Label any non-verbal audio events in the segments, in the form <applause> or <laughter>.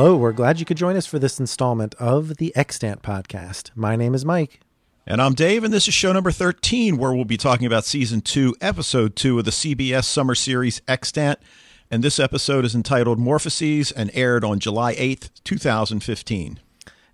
Hello, we're glad you could join us for this installment of the Extant podcast. My name is Mike. And I'm Dave, and this is show number 13, where we'll be talking about season two, episode two of the CBS summer series Extant. And this episode is entitled Morphoses and aired on July 8th, 2015.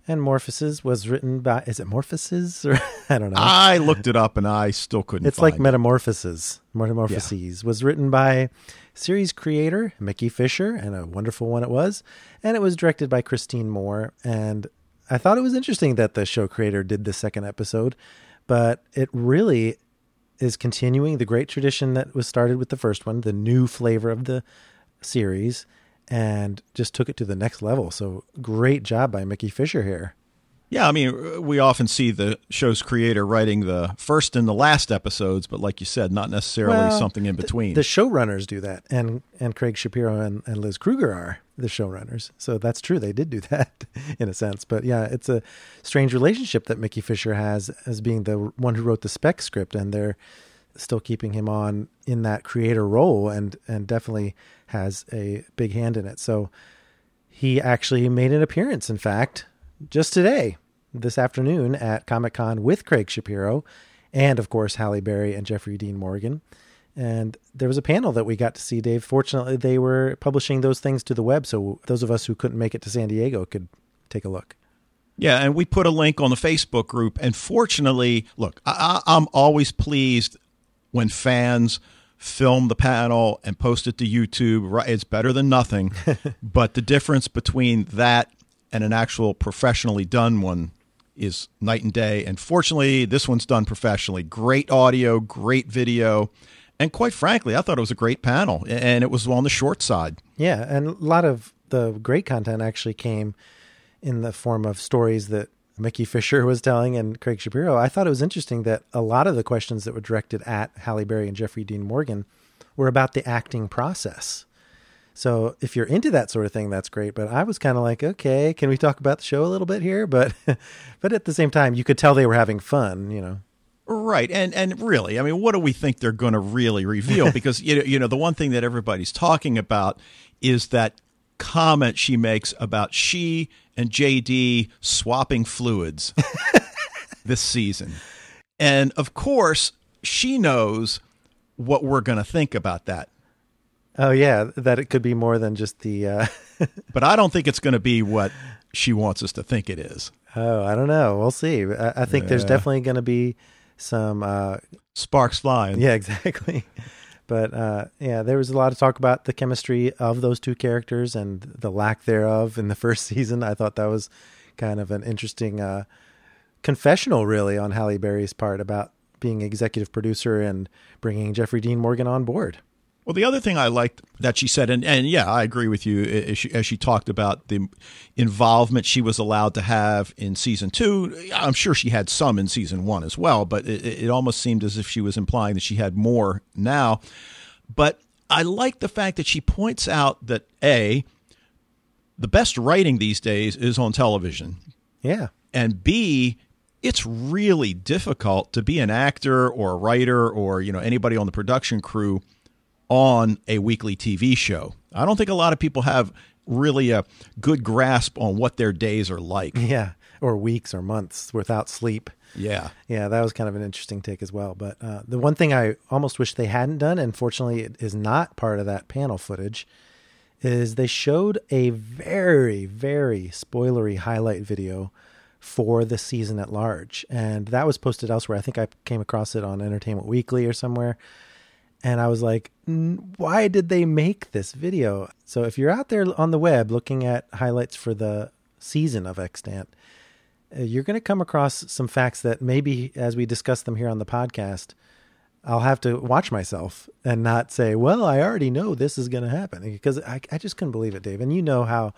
And Morphoses was written by, is it Morphoses? <laughs> Or I don't know. I looked it up and I still couldn't it's like. Metamorphoses. Metamorphoses was written by series creator Mickey Fisher, and a wonderful one it was. And it was directed by Christine Moore. And I thought it was interesting that the show creator did the second episode, but it really is continuing the great tradition that was started with the first one, the new flavor of the series, and just took it to the next level. So great job by Mickey Fisher here. Yeah, I mean, we often see the show's creator writing the first and the last episodes, but like you said, not necessarily Well, something in between. The showrunners do that, and and Craig Shapiro and, and Liz Kruger are the showrunners. So that's true; they did do <laughs> that in a sense. But yeah, it's a strange relationship that Mickey Fisher has as being the one who wrote the spec script, and they're still keeping him on in that creator role, and and definitely has a big hand in it. So he actually made an appearance, in fact, just today, this afternoon at Comic Con with Craig Shapiro, and of course Halle Berry and Jeffrey Dean Morgan. And there was a panel that we got to see, Dave. Fortunately, they were publishing those things to the web, so those of us who couldn't make it to San Diego could take a look. Yeah, and we put a link on the Facebook group. And fortunately, look, I, I'm always pleased when fans film the panel and post it to YouTube. Right, it's better than nothing. <laughs> but the difference between that and an actual professionally done one is night and day. And fortunately, this one's done professionally. Great audio, great video. And quite frankly, I thought it was a great panel, and it was on the short side. Yeah, and a lot of the great content actually came in the form of stories that Mickey Fisher was telling and Craig Shapiro. I thought it was interesting that a lot of the questions that were directed at Halle Berry and Jeffrey Dean Morgan were about the acting process. So if you're into that sort of thing, that's great. But I was kind of like, okay, can we talk about the show a little bit here? <laughs> But but at the same time, you could tell they were having fun, you know. Right, and and really, I mean, what do we think they're going to really reveal? <laughs> Because you know, you know, the one thing that everybody's talking about is that comment she makes about she and JD swapping fluids <laughs> this season, and of course, she knows what we're going to think about that. Oh yeah, that it could be more than just the. Uh, <laughs> But I don't think it's going to be what she wants us to think it is. oh, I don't know. We'll see. I, I think there's definitely going to be some uh, Sparks flying. Yeah, <laughs> exactly. But uh, yeah, there was a lot of talk about the chemistry of those two characters and the lack thereof in the <laughs> first season. I thought that was kind of an interesting uh, confessional, really, on Halle Berry's part about being executive producer and bringing Jeffrey Dean Morgan on board. Well, the other thing I liked that she said, and, and yeah, I agree with you, as she, as she talked about the involvement she was allowed to have in season two. I'm sure she had some in season one as well, but it, it almost seemed as if she was implying that she had more now. But I like the fact that she points out that A, the best writing these days is on television Yeah. and B, it's really difficult to be an actor or a writer or you know anybody on the production crew on a weekly TV show. I don't think a lot of people have really a good grasp on what their days are like. <laughs> Yeah. Or weeks or months without sleep. Yeah. Yeah, that was kind of an interesting take as well. But uh, the one thing I almost wish they hadn't done, and fortunately it is not part of that panel footage, is they showed a very, very spoilery highlight video for the season at large. And that was posted elsewhere. I think I came across it on Entertainment Weekly or somewhere. And I was like, "Mm, why did they make this video? So if you're out there on the web looking at highlights for the season of Extant, uh, you're going to come across some facts that maybe as we discuss them here on the podcast, I'll have to watch myself and not say, well, I already know this is going to happen because I, I just couldn't believe it, Dave. And you know how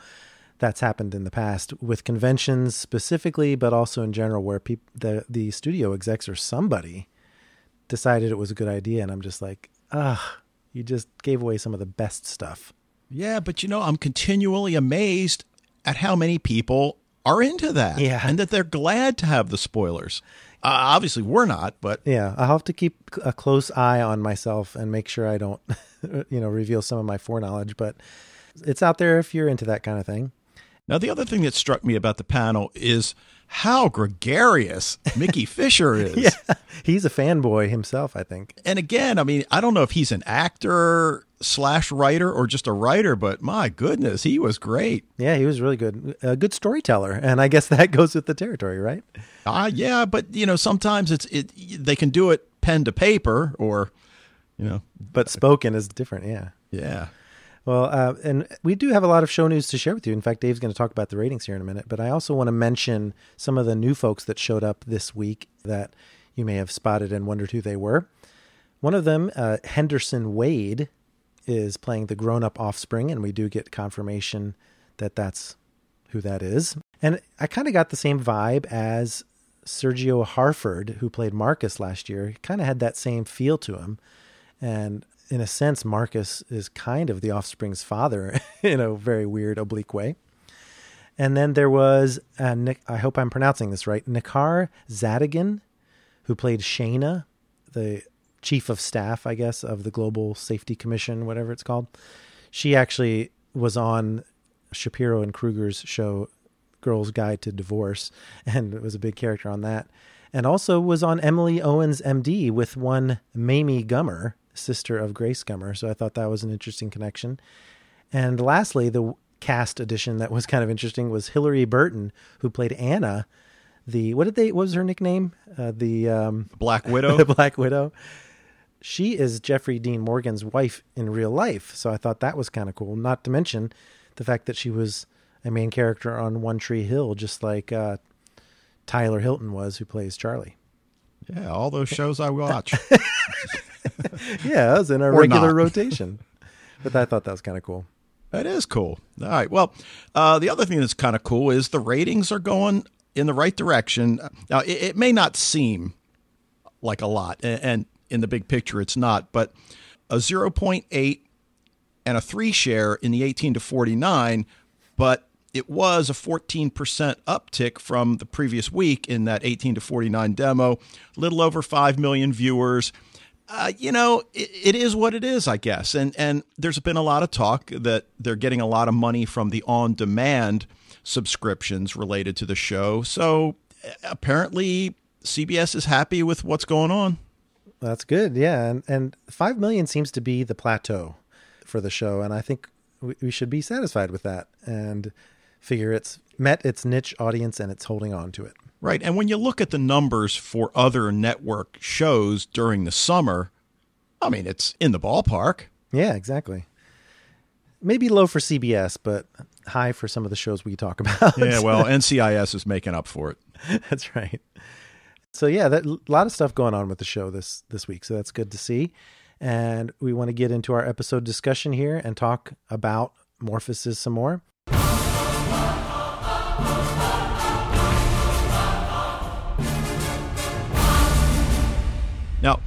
that's happened in the past with conventions specifically, but also in general, where the, the studio execs or somebody decided it was a good idea. And I'm just like, ah, you just gave away some of the best stuff. Yeah, but you know, I'm continually amazed at how many people are into that. Yeah. And that they're glad to have the spoilers. Uh, obviously, we're not, but Yeah, I'll have to keep a close eye on myself and make sure I don't, <laughs> you know, reveal some of my foreknowledge. But it's out there if you're into that kind of thing. Now, the other thing that struck me about the panel is how gregarious Mickey <laughs> Fisher is. yeah, he's a fanboy himself, I think. And again, I mean, I don't know if he's an actor slash writer or just a writer, but my goodness, he was great. Yeah, he was really good. A good storyteller, and I guess <laughs> that goes with the territory, right? Ah, uh, yeah, but you know, sometimes it's it they can do it pen to paper or you know, but spoken is different. Yeah. Yeah. Well, uh, and we do have a lot of show news to share with you. In fact, Dave's going to talk about the ratings here in a minute. But I also want to mention some of the new folks that showed up this week that you may have spotted and wondered who they were. One of them, uh, Henderson Wade, is playing the grown up offspring, and we do get confirmation that that's who that is. And I kind of got the same vibe as Sergio Harford, who played Marcus last year. He kind of had that same feel to him. And in a sense, Marcus is kind of the offspring's father <laughs> in a very weird, oblique way. And then there was, uh, hope I'm pronouncing this right, Necar Zadegan, who played Shayna, the chief of staff, I guess, of the Global Safety Commission, whatever it's called. She actually was on Shapiro and Kruger's show, Girl's Guide to Divorce, <laughs> and was a big character on that. And also was on Emily Owens MD with one Mamie Gummer, sister of Grace Gummer. So I thought that was an interesting connection. And lastly, the cast addition that was kind of interesting was Hilarie Burton, who played Anna. The what did they? What was her nickname? Uh, the um, Black <laughs> Widow. the Black Widow. She is Jeffrey Dean Morgan's wife in real life, so I thought that was kind of cool. Not to mention the fact that she was a main character on One Tree Hill, just like uh, Tyler Hilton was, who plays Charlie. Yeah, all those shows I watch. <laughs> yeah, it was in a or regular not. rotation. But I thought that was kind of cool. That is cool. All right. Well, uh, the other thing that's kind of cool is the ratings are going in the right direction. Now, it, it may not seem like a lot, and, and in the big picture, it's not, but a 0.8 and a three share in the 18 to 49, but it was a 14% uptick from the previous week in that 18 to 49 demo, a little over 5 million viewers uh, you know, it, it is what it is, I guess. And and there's been a lot of talk that they're getting a lot of money from the on-demand subscriptions related to the show. So apparently, CBS is happy with what's going on. That's good, yeah. And and five million seems to be the plateau for the show, and I think we, we should be satisfied with that and figure it's met its niche audience and it's holding on to it. Right. And when you look at the numbers for other network shows during the summer, I mean, it's in the ballpark. Yeah, exactly. Maybe low for CBS, but high for some of the shows we talk <laughs> about. yeah, well, NCIS is making up for it. <laughs> that's right. So yeah, that a lot of stuff going on with the show this this week. So that's good to see. And we want to get into our episode discussion here and talk about Morphosis some more. Now,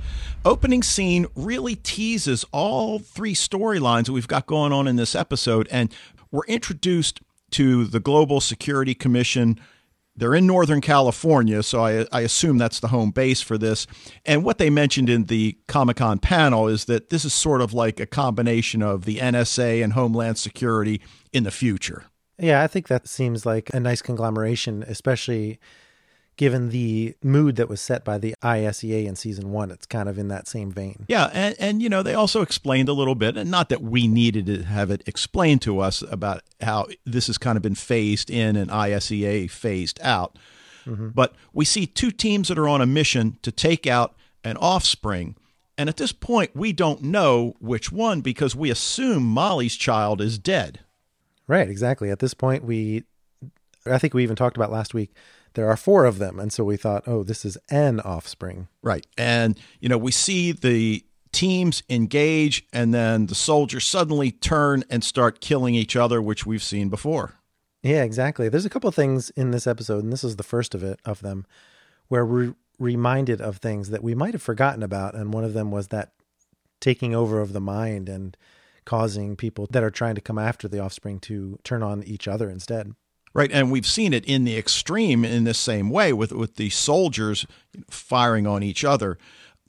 opening scene really teases all three storylines that we've got going on in this episode, and we're introduced to the Global Security Commission. They're in Northern California, so I, I assume that's the home base for this. And what they mentioned in the Comic Con panel is that this is sort of like a combination of the NSA and Homeland Security in the future. Yeah, I think that seems like a nice conglomeration, especially given the mood that was set by the ISEA in season one. It's kind of in that same vein. Yeah, and, and you know, they also explained a little bit, and not that we needed to have it explained to us about how this has kind of been phased in and ISEA phased out. Mm-hmm. But we see two teams that are on a mission to take out an offspring. And at this point, we don't know which one because we assume Molly's child is dead. Right, exactly. At this point, we, I think we even talked about last week, there are four of them. And so we thought, oh, this is an offspring. Right. And, you know, we see the teams engage and then the soldiers suddenly turn and start killing each other, which we've seen before. Yeah, exactly. There's a couple of things in this episode, and this is the first of it of them, where we're reminded of things that we might have forgotten about. And one of them was that taking over of the mind and causing people that are trying to come after the offspring to turn on each other instead. Right, and we've seen it in the extreme in the same way with with the soldiers firing on each other.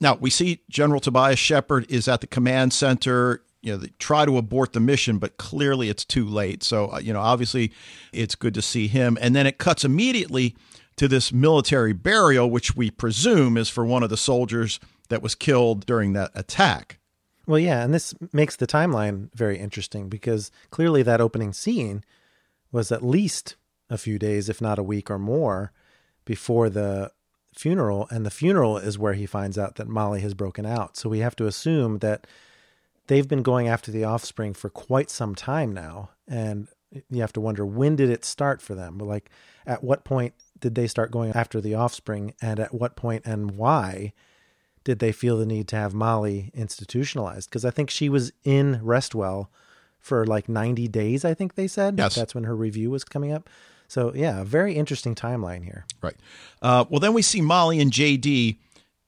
Now we see General Tobias Shepard is at the command center. you know they try to abort the mission, but clearly it's too late. So uh, you know, obviously, it's good to see him, and then it cuts immediately to this military burial, which we presume is for one of the soldiers that was killed during that attack. Well, yeah, and this makes the timeline very interesting because clearly that opening scene was at least a few days, if not a week or more, before the funeral. And the funeral is where he finds out that Molly has broken out. So we have to assume that they've been going after the offspring for quite some time now. And you have to wonder when did it start for them? Like, at what point did they start going after the offspring? And at what point and why? did they feel the need to have Molly institutionalized? Because I think she was in Restwell for like 90 days, I think they said. Yes. That's when her review was coming up. So, yeah, a very interesting timeline here. Right. Uh, well, then we see Molly and JD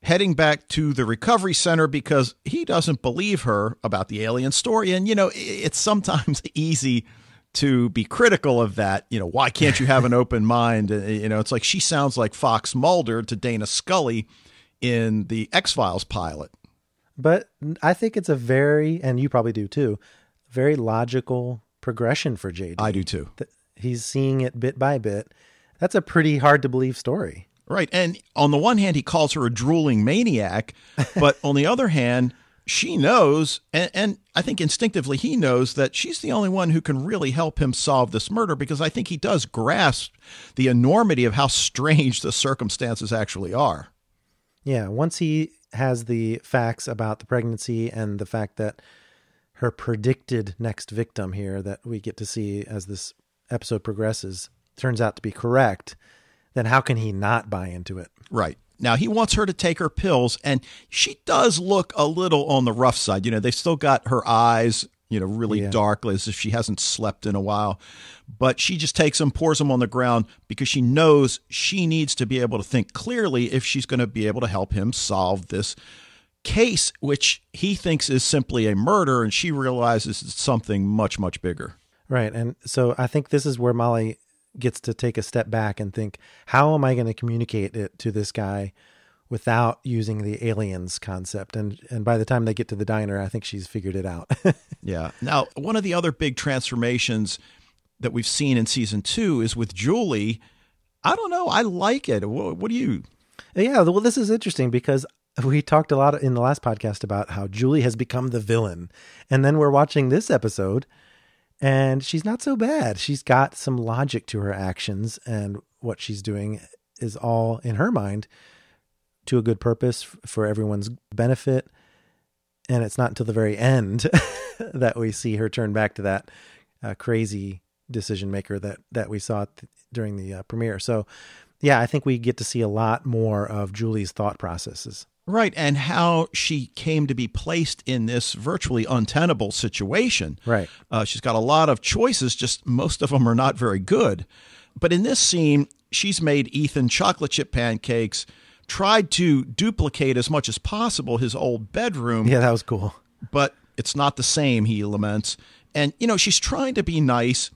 heading back to the recovery center because he doesn't believe her about the alien story. And, you know, it's sometimes <laughs> easy to be critical of that. You know, why can't you have an <laughs> open mind? Uh, You know, it's like she sounds like Fox Mulder to Dana Scully in the X Files pilot. But I think it's a very, and you probably do too, very logical progression for JD. I do too. He's seeing it bit by bit. That's a pretty hard to believe story. Right. And on the one hand, he calls her a drooling maniac, <laughs> but on the other hand, she knows, and, and, I think instinctively he knows that she's the only one who can really help him solve this murder because I think he does grasp the enormity of how strange the circumstances actually are. Yeah, once he has the facts about the pregnancy and the fact that her predicted next victim here that we get to see as this episode progresses turns out to be correct, then how can he not buy into it? Right. Now he wants her to take her pills, and she does look a little on the rough side. You know, they've still got her eyes, you know, really Yeah. dark as if she hasn't slept in a while. But she just takes them, pours them on the ground because she knows she needs to be able to think clearly if she's going to be able to help him solve this case, which he thinks is simply a murder, and she realizes it's something much, much bigger. Right. And so I think this is where Molly gets to take a step back and think, how am I going to communicate it to this guy without using the aliens concept? And and by the time they get to the diner, I think she's figured it out. <laughs> Yeah. Now, one of the other big transformations that we've seen in season two is with Julie. I don't know. I like it. What, what do you? yeah, well this is interesting because we talked a lot in the last podcast about how Julie has become the villain. And then we're watching this episode and she's not so bad. She's got some logic to her actions and what she's doing is all in her mind to a good purpose for everyone's benefit. And it's not until the very end <laughs> that we see her turn back to that uh, crazy decision maker that that we saw th- during the uh, premiere. So, yeah, I think we get to see a lot more of Julie's thought processes. Right. And how she came to be placed in this virtually untenable situation. Right. Uh, she's got a lot of choices, just most of them are not very good. But in this scene, she's made Ethan chocolate chip pancakes, tried to duplicate as much as possible his old bedroom. Yeah, that was cool. but it's not the same, he laments. And, you know, she's trying to be nice.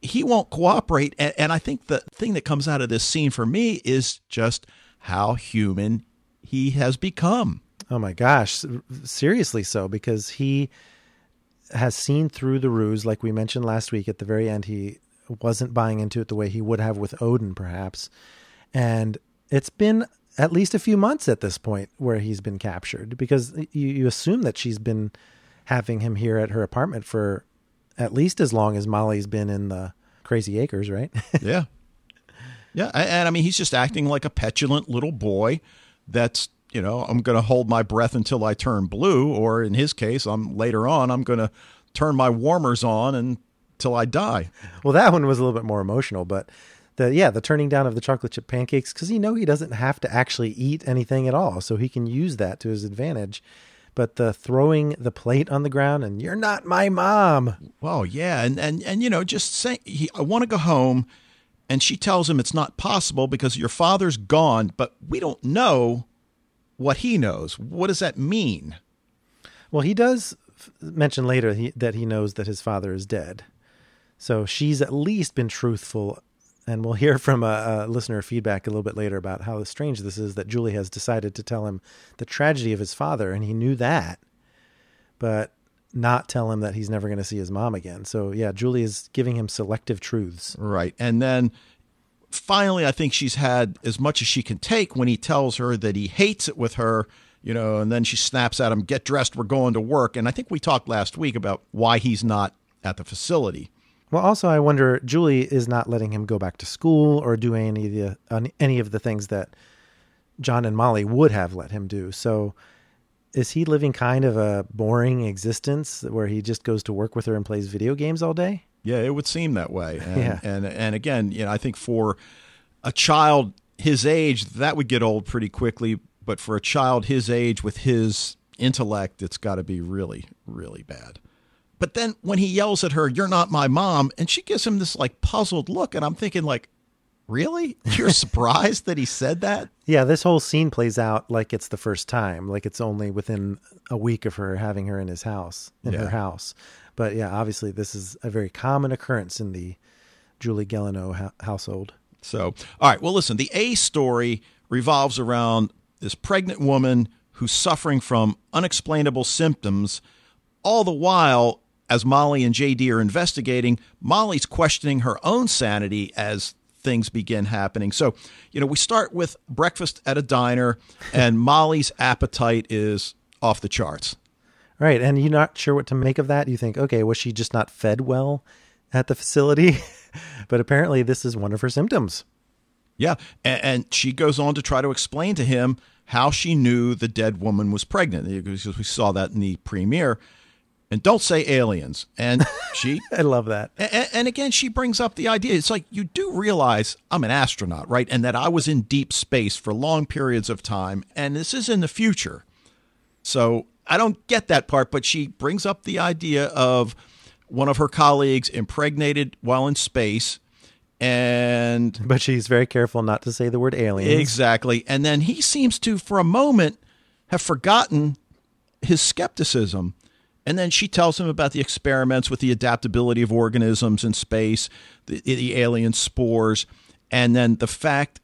He won't cooperate. And, and I think the thing that comes out of this scene for me is just how human he has become. Oh my gosh, seriously so because he has seen through the ruse like we mentioned last week at the very end he wasn't buying into it the way he would have with Odin perhaps. And it's been at least a few months at this point where he's been captured because you, you assume that she's been having him here at her apartment for at least as long as Molly's been in the Crazy Acres, right? <laughs> Yeah. Yeah. And, and I mean, he's just acting like a petulant little boy that's, you know, I'm going to hold my breath until I turn blue. Or in his case, I'm later on, I'm going to turn my warmers on until I die. Well, that one was a little bit more emotional, but the yeah, the turning down of the chocolate chip pancakes because you know he doesn't have to actually eat anything at all, so he can use that to his advantage. But the throwing the plate on the ground and you're not my mom. Well, yeah, and and and you know, just say he, I want to go home, and she tells him it's not possible because your father's gone, but we don't know what he knows. What does that mean? Well, he does f- mention later he, that he knows that his father is dead, so she's at least been truthful. And we'll hear from a, a listener feedback a little bit later about how strange this is that Julie has decided to tell him the tragedy of his father, and he knew that. But not tell him that he's never going to see his mom again. So yeah, Julie is giving him selective truths. Right. And then finally, I think she's had as much as she can take when he tells her that he hates it with her, you know, and then she snaps at him, get dressed, we're going to work. And I think we talked last week about why he's not at the facility. Well, also, I wonder Julie is not letting him go back to school or do any of the any of the things that John and Molly would have let him do. So, is he living kind of a boring existence where he just goes to work with her and plays video games all day? Yeah, it would seem that way. And, Yeah. and and again, you know, I think for a child his age, that would get old pretty quickly. But for a child his age with his intellect, it's got to be really, really bad. But then when he yells at her, "You're not my mom," and she gives him this like puzzled look, and I'm thinking like, really? You're <laughs> surprised that he said that? Yeah, this whole scene plays out like it's the first time, like it's only within a week of her having her in his house, in Yeah. her house. But yeah, obviously, this is a very common occurrence in the Julie Gelineau ha- household. So, all right. Well, listen, the A story revolves around this pregnant woman who's suffering from unexplainable symptoms. All the while, as Molly and JD are investigating, Molly's questioning her own sanity as things begin happening. So, you know, we start with breakfast at a diner, and <laughs> Molly's appetite is off the charts. Right. And you're not sure what to make of that. You think, okay, was she just not fed well at the facility? <laughs> but apparently, this is one of her symptoms. Yeah. And, and she goes on to try to explain to him how she knew the dead woman was pregnant. Because we saw that in the premiere. And don't say aliens. And she. <laughs> I love that. And, and again, she brings up the idea. It's like you do realize I'm an astronaut, right? And that I was in deep space for long periods of time, and this is in the future. So I don't get that part, but she brings up the idea of one of her colleagues impregnated while in space, and <laughs> But she's very careful not to say the word aliens. Exactly. And then he seems to, for a moment, have forgotten his skepticism. And then she tells him about the experiments with the adaptability of organisms in space, the, the alien spores, and then the fact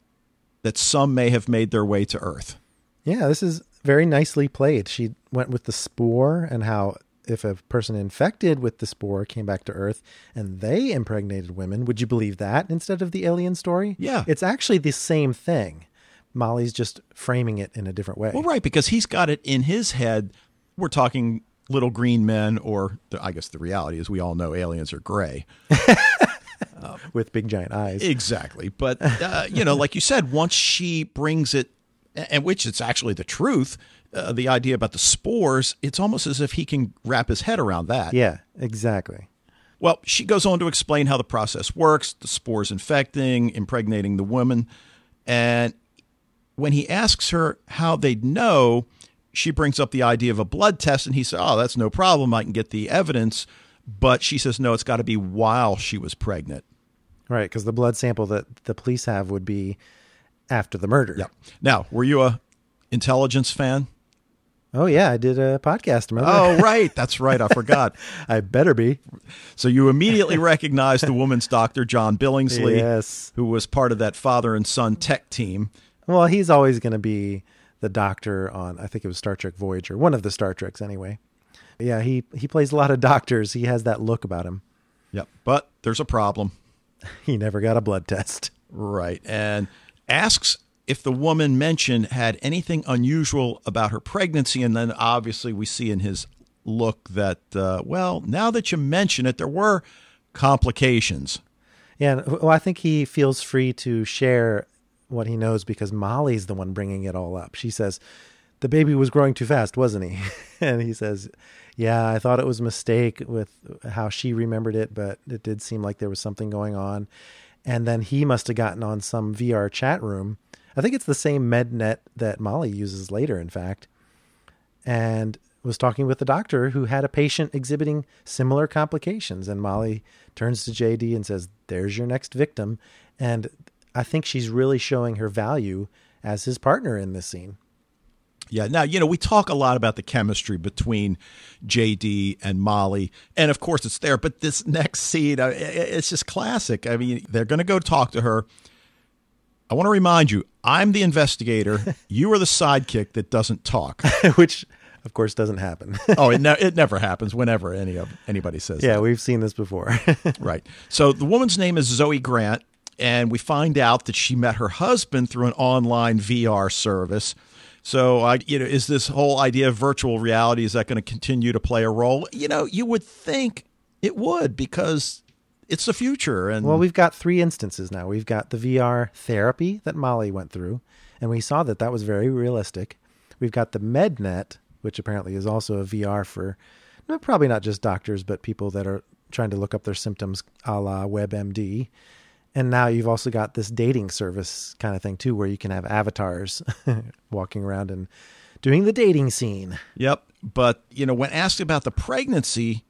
that some may have made their way to Earth. Yeah, this is very nicely played. She went with the spore and how if a person infected with the spore came back to Earth and they impregnated women, would you believe that instead of the alien story? Yeah. It's actually the same thing. Molly's just framing it in a different way Well, right, because he's got it in his head. We're talking little green men, or the, I guess the reality is we all know aliens are gray. <laughs> with big giant eyes. Exactly. But, uh, you know, like you said, once she brings it, and which it's actually the truth, uh, the idea about the spores, it's almost as if he can wrap his head around that. yeah, exactly. Well, she goes on to explain how the process works the spores infecting, impregnating the woman. And when he asks her how they'd know, she brings up the idea of a blood test, and he says, Oh, that's no problem. I can get the evidence. But she says, No, it's got to be while she was pregnant. Right, because the blood sample that the police have would be after the murder. Yep. Now, were you a intelligence fan? Oh yeah, I did a podcast. Remember? Oh, <laughs> right. That's right. I forgot. <laughs> I better be. So you immediately recognized the woman's doctor, John Billingsley, Yes. who was part of that father and son tech team. Well, he's always going to be the doctor on. I think it was Star Trek Voyager, one of the Star Treks anyway. Yeah, he he plays a lot of doctors. He has that look about him. Yep. But there's a problem. <laughs> He never got a blood test. Right. And asks if the woman mentioned had anything unusual about her pregnancy. And then obviously we see in his look that, uh, well, now that you mention it, there were complications. Yeah, well, I think he feels free to share what he knows because Molly's the one bringing it all up. She says, "The baby was growing too fast, wasn't he?" <laughs> and he says, "Yeah, I thought it was a mistake with how she remembered it, but it did seem like there was something going on." And then he must have gotten on some VR chat room. I think it's the same MedNet that Molly uses later, in fact, and was talking with the doctor who had a patient exhibiting similar complications. And Molly turns to JD and says, There's your next victim. And I think she's really showing her value as his partner in this scene. Yeah. Now, you know, we talk a lot about the chemistry between JD and Molly. And of course, it's there. But this next scene, it's just classic. I mean, they're going to go talk to her. I want to remind you, I'm the investigator. <laughs> You are the sidekick that doesn't talk. <laughs> Which, of course, doesn't happen. <laughs> oh, it, ne- it never happens whenever any of anybody says yeah, that. we've seen this before. Right. So the woman's name is Zoe Grant, and we find out that she met her husband through an online VR service. So, I, you know, is this whole idea of virtual reality is that going to continue to play a role? You know, you would think it would because it's the future. And well, we've got three instances now. We've got the VR therapy that Molly went through, and we saw that that was very realistic. We've got the MedNet, which apparently is also a VR for probably not just doctors, but people that are trying to look up their symptoms a la WebMD. And now you've also got this dating service kind of thing too, where you can have avatars <laughs> walking around and doing the dating scene. Yep. But, you know, when asked about the pregnancy,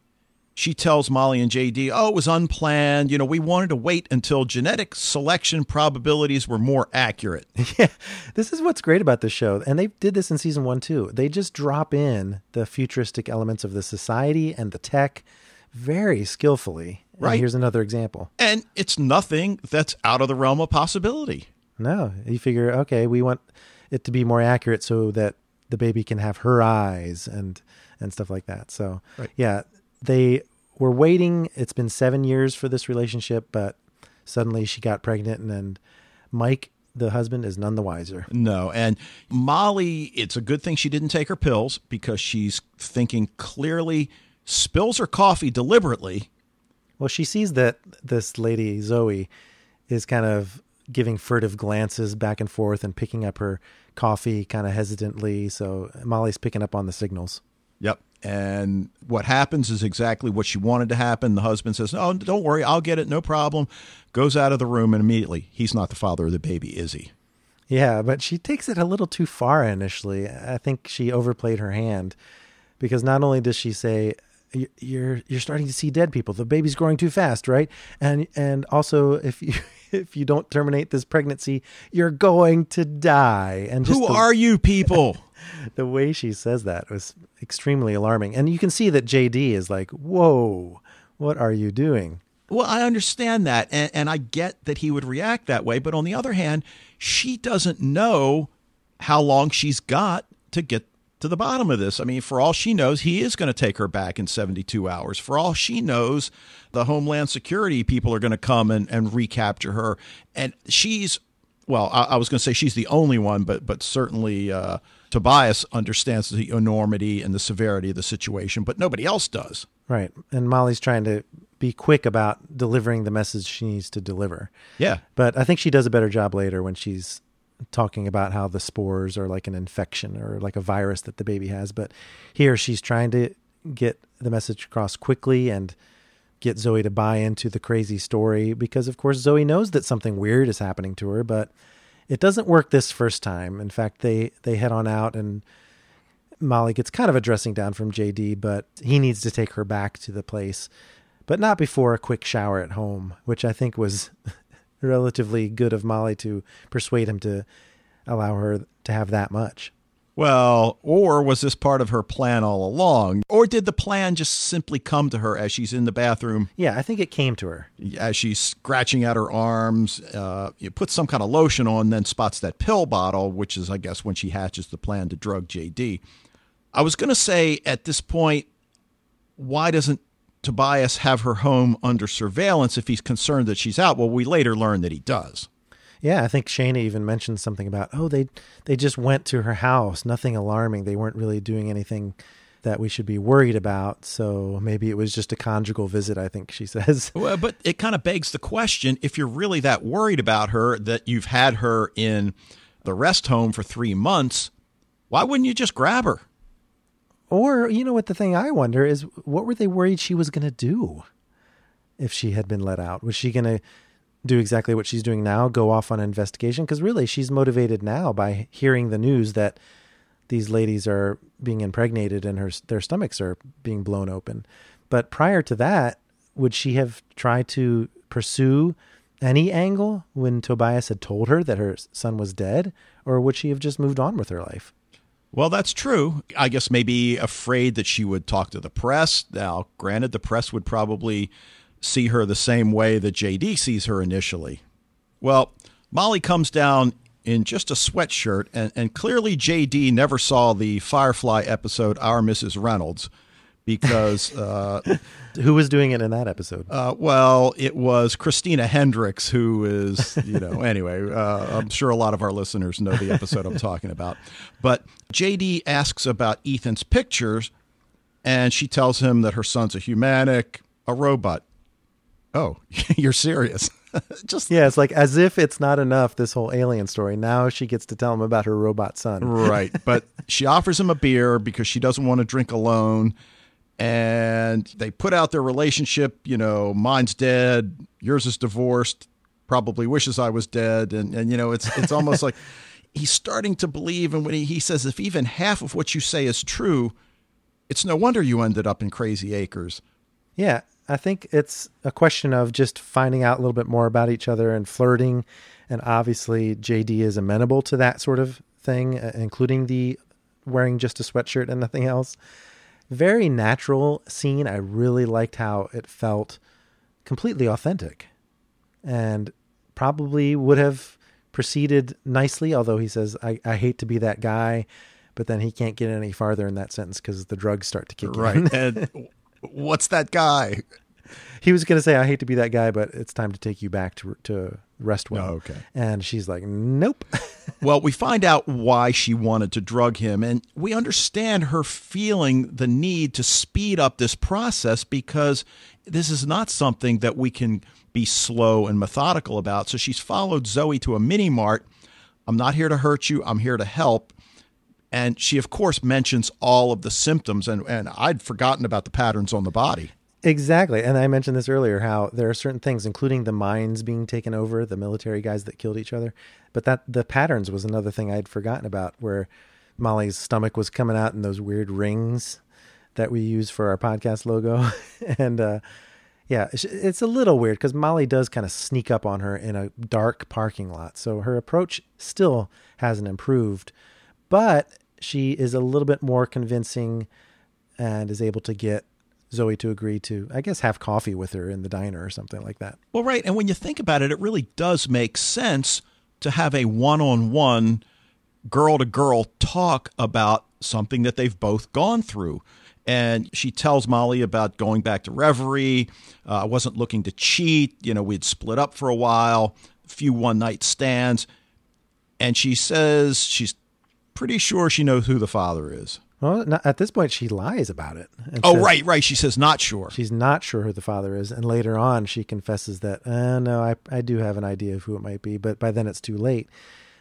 she tells Molly and JD, oh, it was unplanned. You know, we wanted to wait until genetic selection probabilities were more accurate. <laughs> Yeah, this is what's great about the show. And they did this in season one too. They just drop in the futuristic elements of the society and the tech very skillfully. And Right. here's another example. And it's nothing that's out of the realm of possibility. No, you figure, okay, we want it to be more accurate so that the baby can have her eyes and and stuff like that. So, Right. yeah, they were waiting. It's been seven years for this relationship, but suddenly she got pregnant, and, and Mike, the husband, is none the wiser. No. And Molly, it's a good thing she didn't take her pills because she's thinking clearly, spills her coffee deliberately. Well, she sees that this lady Zoe is kind of giving furtive glances back and forth and picking up her coffee kind of hesitantly. So Molly's picking up on the signals. Yep. And what happens is exactly what she wanted to happen. The husband says, Oh, don't worry, I'll get it, no problem. Goes out of the room, and immediately, he's not the father of the baby, is he? Yeah, but she takes it a little too far initially. I think she overplayed her hand because not only does she say "Y- you're you're starting to see dead people, the baby's growing too fast, right? And and also if you <laughs> if you don't terminate this pregnancy, you're going to die. And just Who the- are you people? <laughs> the way she says that was extremely alarming. And you can see that JD is like, "Whoa, what are you doing?" Well, I understand that, and, and I get that he would react that way. But on the other hand, she doesn't know how long she's got to get to the bottom of this. I mean, for all she knows, he is going to take her back in 72 hours. For all she knows, the Homeland Security people are going to come and, and recapture her. And she's, well, I, I was going to say she's the only one, but, but certainly uh, Tobias understands the enormity and the severity of the situation, but nobody else does. Right. And Molly's trying to be quick about delivering the message she needs to deliver. Yeah. But I think she does a better job later when she's talking about how the spores are like an infection or like a virus that the baby has. But here she's trying to get the message across quickly and get Zoe to buy into the crazy story because, of course, Zoe knows that something weird is happening to her, but it doesn't work this first time. In fact, they, they head on out and Molly gets kind of a dressing down from JD, but he needs to take her back to the place, but not before a quick shower at home, which I think was relatively good of Molly to persuade him to allow her to have that much. Well, or was this part of her plan all along? Or did the plan just simply come to her as she's in the bathroom, Yeah, I think it came to her. as she's scratching at her arms, uh, you put some kind of lotion on, then spots that pill bottle, which is, I guess, when she hatches the plan to drug JD. I was going to say at this point, why doesn't Tobias have her home under surveillance if he's concerned that she's out? Well, we later learn that he does. Yeah, I think Shayna even mentioned something about, oh, they they just went to her house, nothing alarming. They weren't really doing anything that we should be worried about. So maybe it was just a conjugal visit, I think she <laughs> says. Well, but it kind of begs the question if you're really that worried about her that you've had her in the rest home for three months, why wouldn't you just grab her? Or, you know what the thing I wonder is what were they worried she was going to do if she had been let out? Was she going to do exactly what she's doing now, go off on an investigation? Because really, she's motivated now by hearing the news that these ladies are being impregnated and her their stomachs are being blown open. But prior to that, would she have tried to pursue any angle when Tobias had told her that her son was dead, or would she have just moved on with her life? Well, that's true. I guess maybe afraid that she would talk to the press. Now, granted, the press would probably see her the same way that JD sees her initially. Well, Molly comes down in just a sweatshirt, and, and clearly JD never saw the Firefly episode Our Mrs. Reynolds because uh, <laughs> who was doing it in that episode? Uh, well, it was Christina Hendricks, who is, you know, <laughs> anyway, uh, I'm sure a lot of our listeners know the episode I'm talking about. But JD asks about Ethan's pictures, and she tells him that her son's a humanich, a robot. Oh, <laughs> you're serious? Just yeah, it's like as if it's not enough. This whole alien story. Now she gets to tell him about her robot son. right, but she offers him a beer because she doesn't want to drink alone and they put out their relationship. You know, mine's dead, yours is divorced, probably wishes I was dead, and and you know, it's it's almost like <laughs> he's starting to believe. And when he, he says, if even half of what you say is true, it's no wonder you ended up in Crazy Acres. Yeah, I think it's a question of just finding out a little bit more about each other and flirting. And obviously, JD is amenable to that sort of thing, uh, including the wearing just a sweatshirt and nothing else very natural scene. I really liked how it felt completely authentic and probably would have proceeded nicely, although he says, I, I hate to be that guy. But then he can't get any farther in that sentence because the drugs start to kick right. in. Right. <laughs> what's that guy? He was going to say, I hate to be that guy, but it's time to take you back to, to Restwell. Oh, okay. And she's like, nope. <laughs> well, we find out why she wanted to drug him, and we understand her feeling the need to speed up this process because this is not something that we can be slow and methodical about. So she's followed Zoe to a mini mart. I'm not here to hurt you, I'm here to help. And she, of course, mentions all of the symptoms, and, and I'd forgotten about the patterns on the body. Exactly. And I mentioned this earlier how there are certain things, including the mines being taken over, the military guys that killed each other. But that the patterns was another thing I'd forgotten about, where Molly's stomach was coming out in those weird rings that we use for our podcast logo. <laughs> and uh, yeah, it's a little weird because Molly does kind of sneak up on her in a dark parking lot. So her approach still hasn't improved, but she is a little bit more convincing and is able to get Zoe to agree to, I guess, have coffee with her in the diner or something like that. Well, right. And when you think about it, it really does make sense to have a one on one, girl to girl talk about something that they've both gone through. And she tells Molly about going back to Reverie. Uh, I wasn't looking to cheat. You know, we'd split up for a while, a few one night stands. And she says she's pretty sure she knows who the father is. Well, not, at this point, she lies about it. Oh, right, right. She says not sure. She's not sure who the father is, and later on, she confesses that, uh, no, I, I do have an idea of who it might be, but by then it's too late.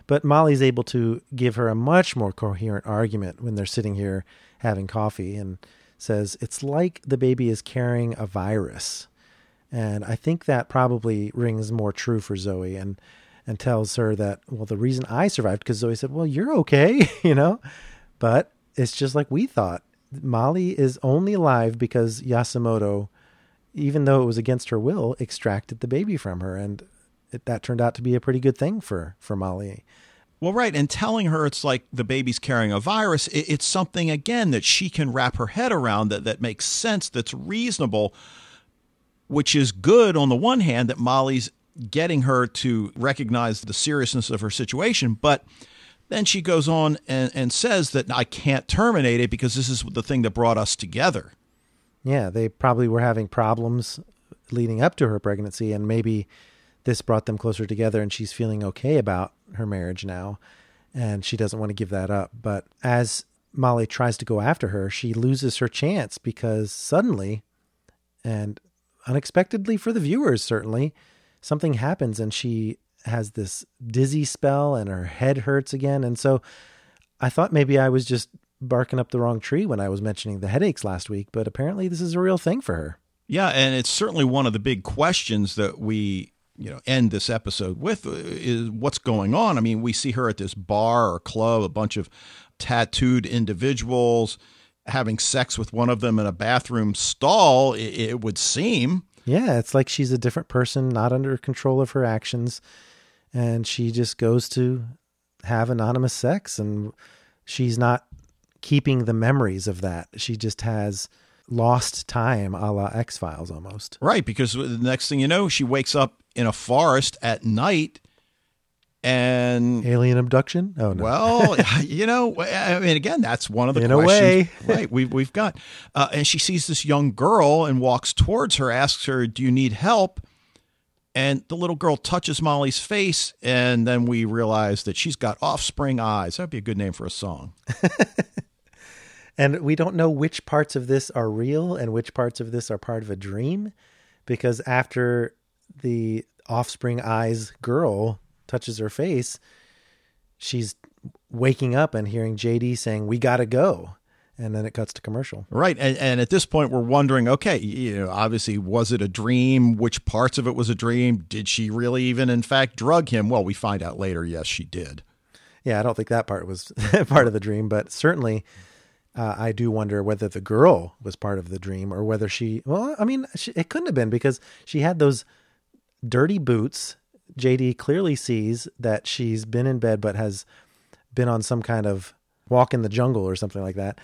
But Molly's able to give her a much more coherent argument when they're sitting here having coffee, and says it's like the baby is carrying a virus, and I think that probably rings more true for Zoe, and and tells her that well, the reason I survived because Zoe said, well, you're okay, <laughs> you know, but it's just like we thought. Molly is only alive because Yasumoto, even though it was against her will, extracted the baby from her, and it, that turned out to be a pretty good thing for for Molly. Well, right, and telling her it's like the baby's carrying a virus, it, it's something again that she can wrap her head around that that makes sense, that's reasonable, which is good on the one hand that Molly's getting her to recognize the seriousness of her situation, but then she goes on and, and says that I can't terminate it because this is the thing that brought us together. Yeah, they probably were having problems leading up to her pregnancy, and maybe this brought them closer together, and she's feeling okay about her marriage now, and she doesn't want to give that up. But as Molly tries to go after her, she loses her chance because suddenly, and unexpectedly for the viewers, certainly, something happens, and she has this dizzy spell and her head hurts again. And so I thought maybe I was just barking up the wrong tree when I was mentioning the headaches last week, but apparently this is a real thing for her. Yeah, and it's certainly one of the big questions that we you know end this episode with is what's going on. I mean, we see her at this bar or club, a bunch of tattooed individuals having sex with one of them in a bathroom stall. It, it would seem. Yeah, it's like she's a different person, not under control of her actions and she just goes to have anonymous sex and she's not keeping the memories of that. She just has lost time a la X Files almost. Right, because the next thing you know, she wakes up in a forest at night And Alien abduction? Oh no. well, <laughs> you know, I mean, again, that's one of the In a questions, way. right? We've we've got, uh, and she sees this young girl and walks towards her, asks her, "Do you need help?" And the little girl touches Molly's face, and then we realize that she's got offspring eyes. That'd be a good name for a song. <laughs> And we don't know which parts of this are real and which parts of this are part of a dream because after the offspring eyes girl touches her face, she's waking up and hearing JD saying, We gotta go. And then it cuts to commercial. Right. And, and at this point, we're wondering okay, you know, obviously, was it a dream? Which parts of it was a dream? Did she really even, in fact, drug him? Well, we find out later, yes, she did. Yeah, I don't think that part was <laughs> part of the dream, but certainly uh, I do wonder whether the girl was part of the dream or whether she, well, I mean, she, it couldn't have been because she had those dirty boots. JD clearly sees that she's been in bed but has been on some kind of walk in the jungle or something like that.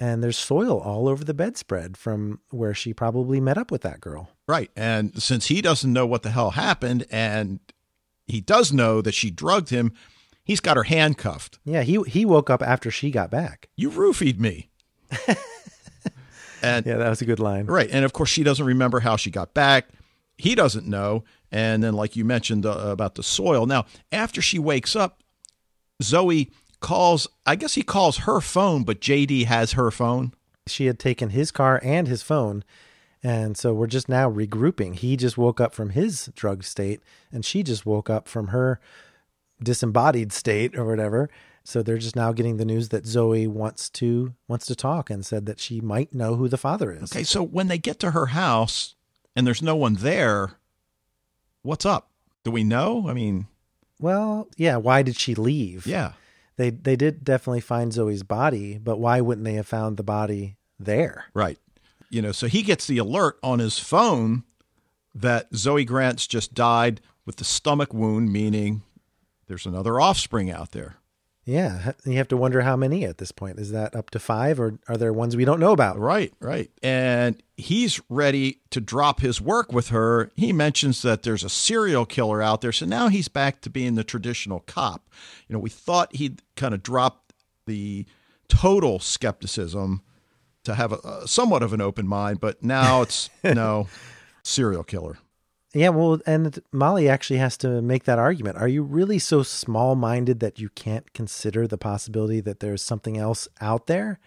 And there's soil all over the bedspread from where she probably met up with that girl. Right. And since he doesn't know what the hell happened and he does know that she drugged him, he's got her handcuffed. Yeah, he he woke up after she got back. You roofied me. <laughs> and Yeah, that was a good line. right. And of course, she doesn't remember how she got back. He doesn't know. And then, like you mentioned uh, about the soil. Now, after she wakes up, Zoe calls, I guess he calls her phone, but JD has her phone. she had taken his car and his phone. And so we're just now regrouping. He just woke up from his drug state and she just woke up from her disembodied state or whatever. So they're just now getting the news that Zoe wants to wants to talk and said that she might know who the father is. Okay. So when they get to her house and there's no one there, what's up? Do we know? I mean, Well, yeah, why did she leave? yeah. They they did definitely find Zoe's body, but why wouldn't they have found the body there? Right. You know, so he gets the alert on his phone that Zoe Grant's just died with the stomach wound, meaning there's another offspring out there. Yeah, you have to wonder how many at this point. Is that up to 5 or are there ones we don't know about? Right, right. And he's ready to drop his work with her. He mentions that there's a serial killer out there. So now he's back to being the traditional cop. You know, we thought he'd kind of drop the total skepticism to have a, a somewhat of an open mind, but now it's <laughs> no serial killer. Yeah, well, and Molly actually has to make that argument. Are you really so small minded that you can't consider the possibility that there's something else out there?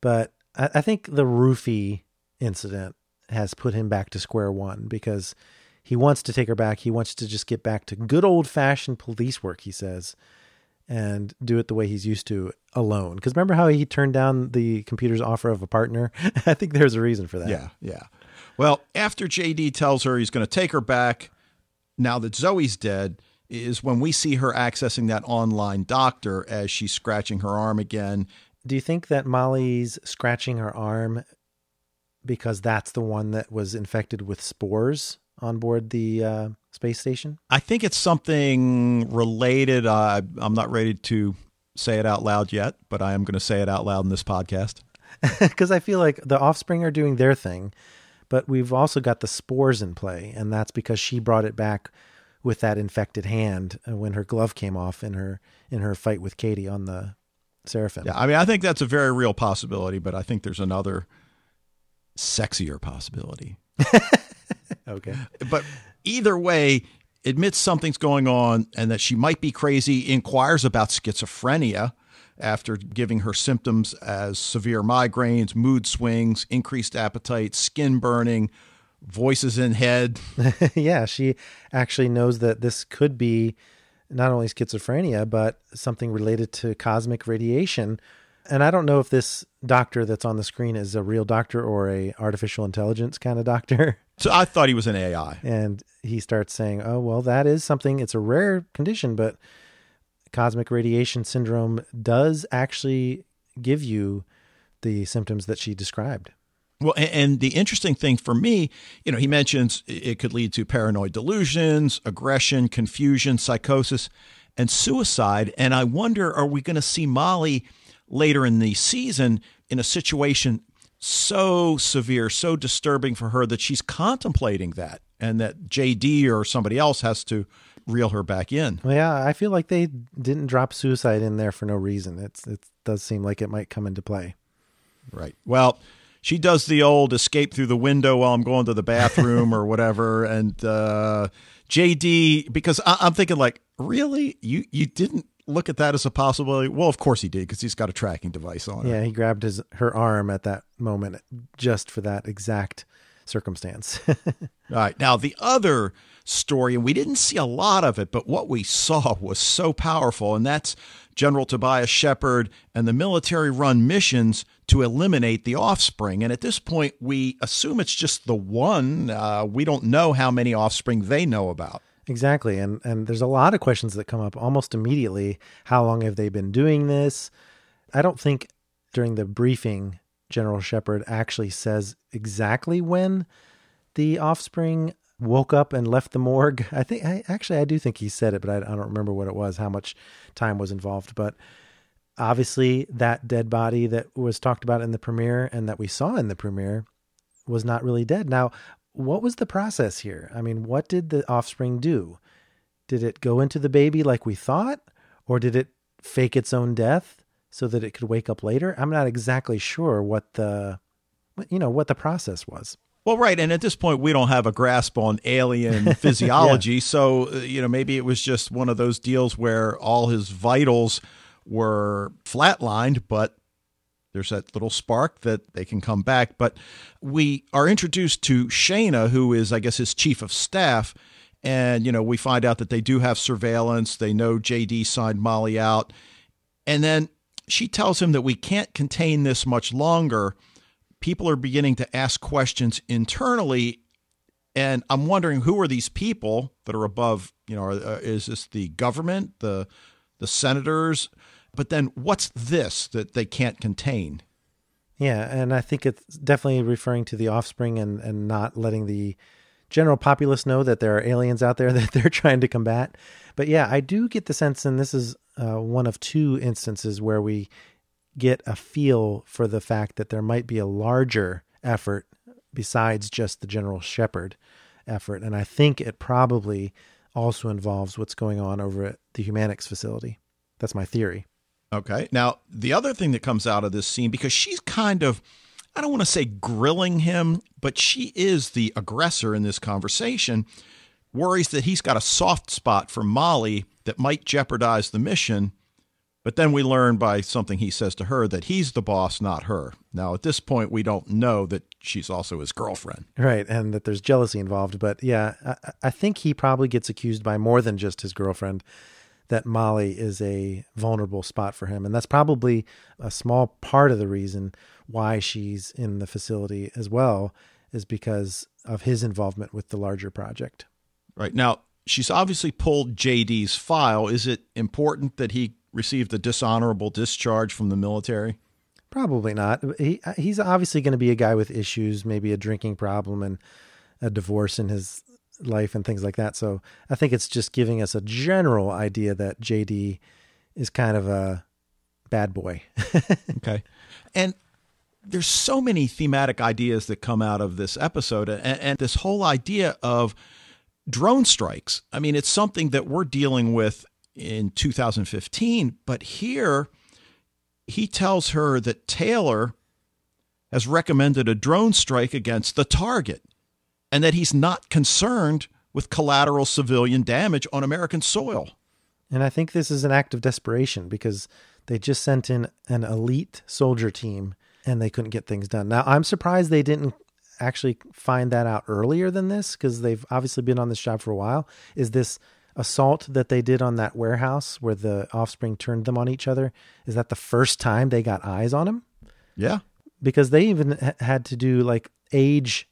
But I, I think the roofie incident has put him back to square one because he wants to take her back. He wants to just get back to good old fashioned police work, he says, and do it the way he's used to alone. Because remember how he turned down the computer's offer of a partner? <laughs> I think there's a reason for that. Yeah, yeah. Well, after JD tells her he's going to take her back, now that Zoe's dead, is when we see her accessing that online doctor as she's scratching her arm again. Do you think that Molly's scratching her arm because that's the one that was infected with spores on board the uh, space station? I think it's something related. Uh, I'm not ready to say it out loud yet, but I am going to say it out loud in this podcast. <laughs> Because I feel like the offspring are doing their thing, but we've also got the spores in play, and that's because she brought it back with that infected hand uh, when her glove came off in her in her fight with Katie on the Seraphim. Yeah, I mean, I think that's a very real possibility, but I think there's another sexier possibility. <laughs> Okay. but either way, admits something's going on and that she might be crazy, inquires about schizophrenia after giving her symptoms as severe migraines, mood swings, increased appetite, skin burning, voices in head. <laughs> yeah, she actually knows that this could be not only schizophrenia, but something related to cosmic radiation. And I don't know if this doctor that's on the screen is a real doctor or a artificial intelligence kind of doctor. <laughs> So I thought he was an AI. And he starts saying, "Oh, well, that is something. It's a rare condition, but cosmic radiation syndrome does actually give you the symptoms that she described." Well, and the interesting thing for me, you know, he mentions it could lead to paranoid delusions, aggression, confusion, psychosis, and suicide. And I wonder, are we going to see Molly later in the season in a situation so severe, so disturbing for her that she's contemplating that, and that JD or somebody else has to reel her back in. Well, yeah, I feel like they didn't drop suicide in there for no reason. It's it does seem like it might come into play. Right. Well, she does the old escape through the window while I'm going to the bathroom or whatever, <laughs> and uh, JD because I, I'm thinking like, really, you you didn't look at that as a possibility? Well, of course he did because he's got a tracking device on. It. Yeah, her. he grabbed his her arm at that moment just for that exact circumstance. <laughs> All right. Now, the other story, and we didn't see a lot of it, but what we saw <laughs> was so powerful, and that's General Tobias Shepard and the military run missions to eliminate the offspring. And at this point, we assume it's just the one. Uh, we don't know how many offspring they know about. Exactly. And and there's a lot of questions that come up almost immediately. How long have they been doing this? I don't think during the briefing General Shepard actually says exactly when the offspring woke up and left the morgue. <laughs> I think I actually I do think he said it, but I, I don't remember what it was, how much time was involved. But obviously, that dead body that was talked about in the premiere and that we saw in the premiere was not really dead. Now, what was the process here? I mean, what did the offspring do? Did it go into the baby like we thought, or did it fake its own death so that it could wake up later? I'm not exactly sure what the you know what the process was. Well, right, and at this point, we don't have a grasp on alien <laughs> physiology, yeah. so uh, you know maybe it was just one of those deals where all his vitals were flatlined, but there's that little spark that they can come back. But we are introduced to Shana, who is, I guess, his chief of staff, and you know we find out that they do have surveillance. They know JD signed Molly out, and then she tells him that we can't contain this much longer people are beginning to ask questions internally. And I'm wondering who are these people that are above, you know, uh, is this the government, the the senators? But then what's this that they can't contain? Yeah, and I think it's definitely referring to the offspring and, and not letting the general populace know that there are aliens out there <laughs> that they're trying to combat. But yeah, I do get the sense, and this is uh, one of two instances where we get a feel for the fact that there might be a larger effort besides just the General shepherd effort. And I think it probably also involves what's going on over at the Humanichs facility. That's my theory. Okay. Now, the other thing that comes out of this scene, because she's kind of, I don't want to say grilling him, but she is the aggressor in this conversation, worries that he's got a soft spot for Molly that might jeopardize the mission but then we learn by something he says to her that he's the boss, not her. Now, at this point, we don't know that she's also his girlfriend. Right. And that there's jealousy involved. But yeah, I, I think he probably gets accused by more than just his girlfriend that Molly is a vulnerable spot for him. And that's probably a small part of the reason why she's in the facility as well, is because of his involvement with the larger project. Right. Now, she's obviously pulled JD's file. Is it important that he received a dishonorable discharge from the military? Probably not. He he's obviously going to be a guy with issues, maybe a drinking problem and a divorce in his life and things like that. So I think it's just giving us a general idea that JD is kind of a bad boy. <laughs> okay. And there's so many thematic ideas that come out of this episode and, and this whole idea of drone strikes. I mean, it's something that we're dealing with in 2015. But here, he tells her that Taylor has recommended a drone strike against the target and that he's not concerned with collateral civilian damage on American soil. And I think this is an act of desperation because they just sent in an elite soldier team and they couldn't get things done. Now, I'm surprised they didn't actually find that out earlier than this because they've obviously been on this job for a while. Is this assault that they did on that warehouse where the offspring turned them on each other is that the first time they got eyes on him? Yeah. Because they even had to do like age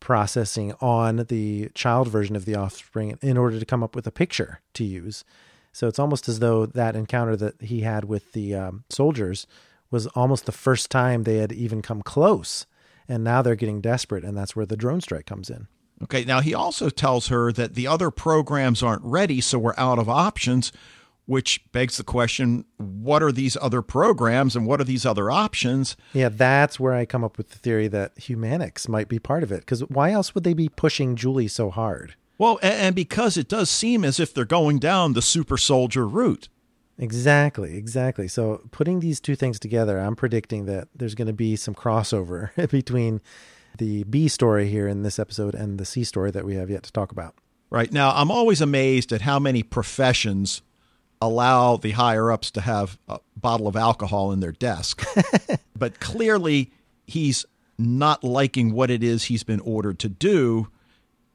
processing on the child version of the offspring in order to come up with a picture to use. So it's almost as though that encounter that he had with the um, soldiers was almost the first time they had even come close. And now they're getting desperate and that's where the drone strike comes in Okay, now he also tells her that the other programs aren't ready, so we're out of options, which begs the question what are these other programs and what are these other options? Yeah, that's where I come up with the theory that Humanichs might be part of it. Because why else would they be pushing Julie so hard? Well, and because it does seem as if they're going down the super soldier route. Exactly, exactly. So putting these two things together, I'm predicting that there's going to be some crossover <laughs> between the B story here in this episode and the C story that we have yet to talk about. Right. Now, I'm always amazed at how many professions allow the higher ups to have a bottle of alcohol in their desk. <laughs> but clearly, he's not liking what it is he's been ordered to do.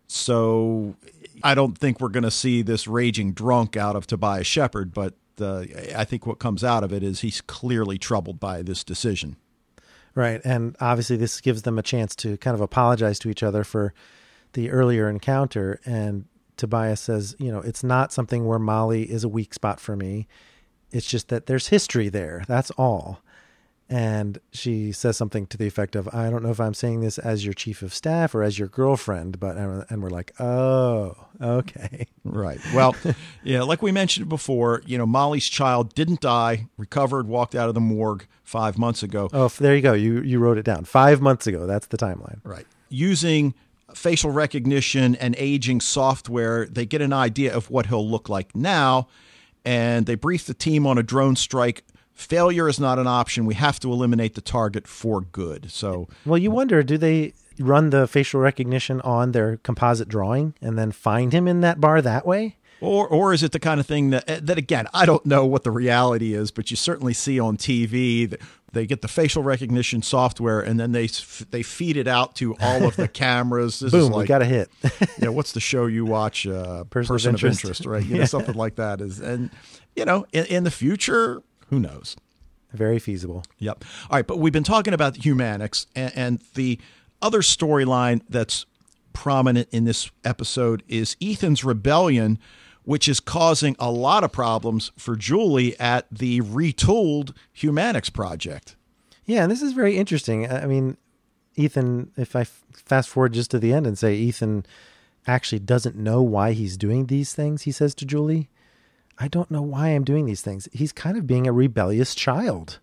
So I don't think we're going to see this raging drunk out of Tobias Shepherd, but uh, I think what comes out of it is he's clearly troubled by this decision. Right. And obviously, this gives them a chance to kind of apologize to each other for the earlier encounter. And Tobias says, you know, it's not something where Molly is a weak spot for me. It's just that there's history there. That's all. And she says something to the effect of, I don't know if I'm saying this as your chief of staff or as your girlfriend, but, and we're like, oh, okay. Right. Well, <laughs> yeah, like we mentioned before, you know, Molly's child didn't die, recovered, walked out of the morgue five months ago. Oh, there you go. You, you wrote it down. Five months ago. That's the timeline. Right. Using facial recognition and aging software, they get an idea of what he'll look like now. And they brief the team on a drone strike failure is not an option. We have to eliminate the target for good. So, well, you wonder, do they run the facial recognition on their composite drawing and then find him in that bar that way? Or, or is it the kind of thing that, that again, I don't know what the reality is, but you certainly see on TV that they get the facial recognition software and then they they feed it out to all of the <laughs> cameras. This Boom, like, we got a hit. <laughs> yeah, what's the show you watch? Uh, Person, Person of, interest. of, interest. right? You know, <laughs> something like that is, and you know, in, in the future, who knows? Very feasible. Yep. All right, but we've been talking about Humanichs and, and the other storyline that's prominent in this episode is Ethan's rebellion, which is causing a lot of problems for Julie at the retooled Humanichs project. Yeah, and this is very interesting. I mean, Ethan, if I fast forward just to the end and say Ethan actually doesn't know why he's doing these things, he says to Julie, I don't know why I'm doing these things. He's kind of being a rebellious child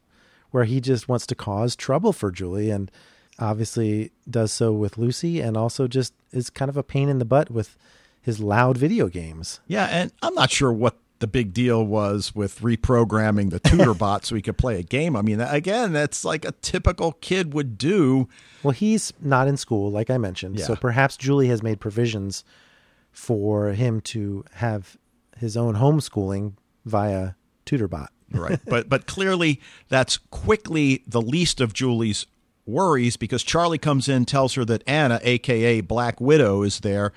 where he just wants to cause trouble for Julie and obviously does so with Lucy and also just is kind of a pain in the butt with his loud video games. Yeah, and I'm not sure what the big deal was with reprogramming the tutor <laughs> bot so he could play a game. I mean, again, that's like a typical kid would do. Well, he's not in school, like I mentioned. Yeah. So perhaps Julie has made provisions for him to have his own homeschooling via TutorBot. right. But but clearly that's quickly the least of Julie's worries because Charlie comes in, tells her that Anna, aka Black Widow, is there,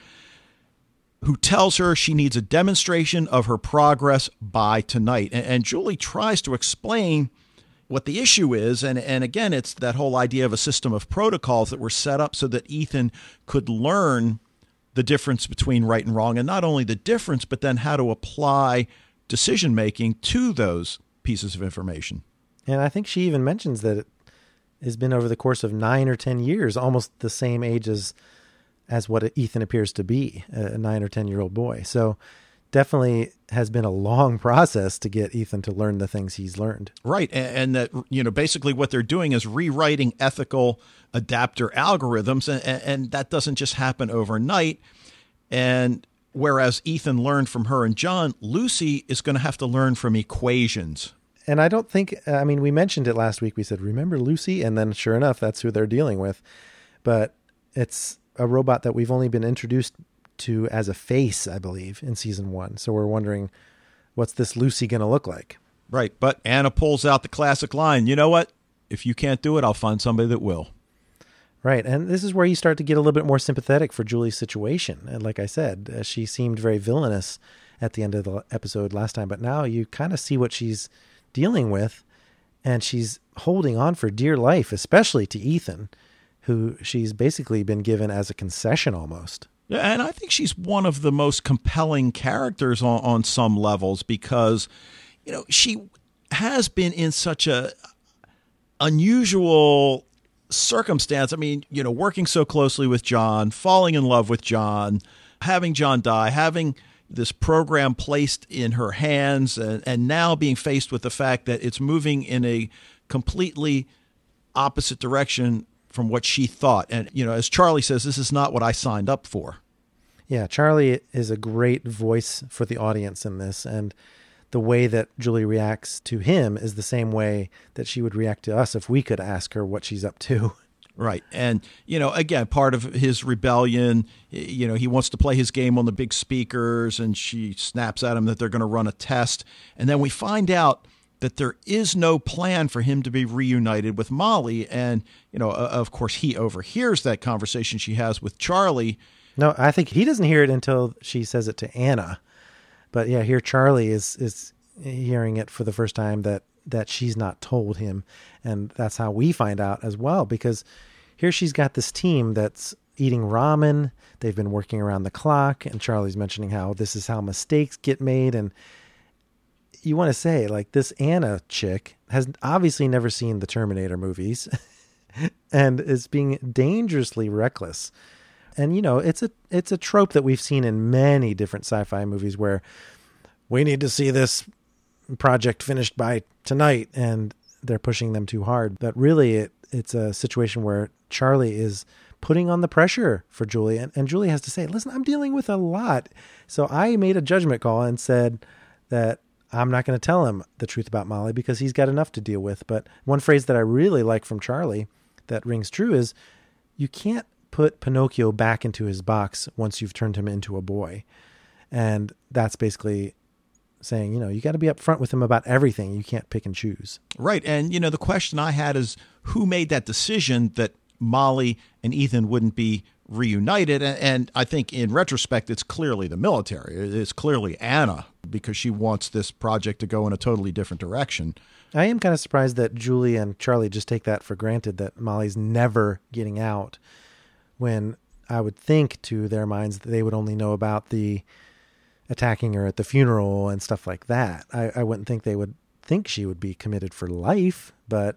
who tells her she needs a demonstration of her progress by tonight. And, and Julie tries to explain what the issue is. And, and again, it's that whole idea of a system of protocols that were set up so that Ethan could learn the difference between right and wrong, and not only the difference, but then how to apply decision making to those pieces of information. And I think she even mentions that it has been over the course of nine or ten years, almost the same age as as what Ethan appears to be, a nine or ten year old boy. So definitely has been a long <laughs> process to get Ethan to learn the things he's learned. Right. And, and, that, you know, basically what they're doing is rewriting ethical adapter algorithms. And, and that doesn't just happen overnight. And whereas Ethan learned from her and John, Lucy is going to have to learn from equations. And I don't think, I mean, we mentioned it last week. We said, remember Lucy? And then sure enough, that's who they're dealing with. But it's a robot that we've only been introduced to as a face, I believe, in season one. So we're wondering, what's this Lucy going to look like? Right. But Anna pulls out the classic line you know what? If you can't do it, I'll find somebody that will. Right. And this is where you start to get a little bit more sympathetic for Julie's situation. And like I said, uh, she seemed very villainous at the end of the episode last time, but now you kind of see what she's dealing with. And she's holding on for dear life, especially to Ethan, who she's basically been given as a concession almost. Yeah, and I think she's one of the most compelling characters on, on some levels because, you know, she has been in such a unusual circumstance. I mean, you know, working so closely with John, falling in love with John, having John die, having this program placed in her hands, and, and now being faced with the fact that it's moving in a completely opposite direction from what she thought. And, you know, as Charlie says, this is not what I signed up for. Yeah, Charlie is a great voice for the audience in this, and the way that Julie reacts to him is the same way that she would react to us if we could ask her what she's up to. Right. And, you know, again, part of his rebellion, you know, he wants to play his game on the big speakers, and she snaps at him that they're going to run a test. And then we find out that there is no plan for him to be reunited with Molly. And, you know, of course, he overhears that conversation she has with Charlie. No, I think he doesn't hear it until she says it to Anna. But yeah, here Charlie is is hearing it for the first time that that she's not told him, and that's how we find out as well because here she's got this team that's eating ramen. They've been working around the clock, and Charlie's mentioning how this is how mistakes get made. And you want to say, like, this Anna chick has obviously never seen the Terminator movies <laughs> and is being dangerously reckless. And you know, it's a it's a trope that we've seen in many different sci-fi movies where we need to see this project finished by tonight and they're pushing them too hard. But really it it's a situation where Charlie is putting on the pressure for Julie, and, and Julie has to say, "Listen, I'm dealing with a lot." So I made a judgment call and said that I'm not going to tell him the truth about Molly because he's got enough to deal with. But one phrase that I really like from Charlie that rings true is, "You can't put Pinocchio back into his box once you've turned him into a boy," and that's basically saying, you know, you got to be upfront with him about everything. You can't pick and choose. Right. And, you know, the question I had is who made that decision that Molly and Ethan wouldn't be reunited? And I think in retrospect, it's clearly the military. It's clearly Anna because she wants this project to go in a totally different direction. I am kind of surprised that Julie and Charlie just take that for granted that Molly's never getting out when I would think to their minds that they would only know about the attacking her at the funeral and stuff like that. I, I wouldn't think they would think she would be committed for life, but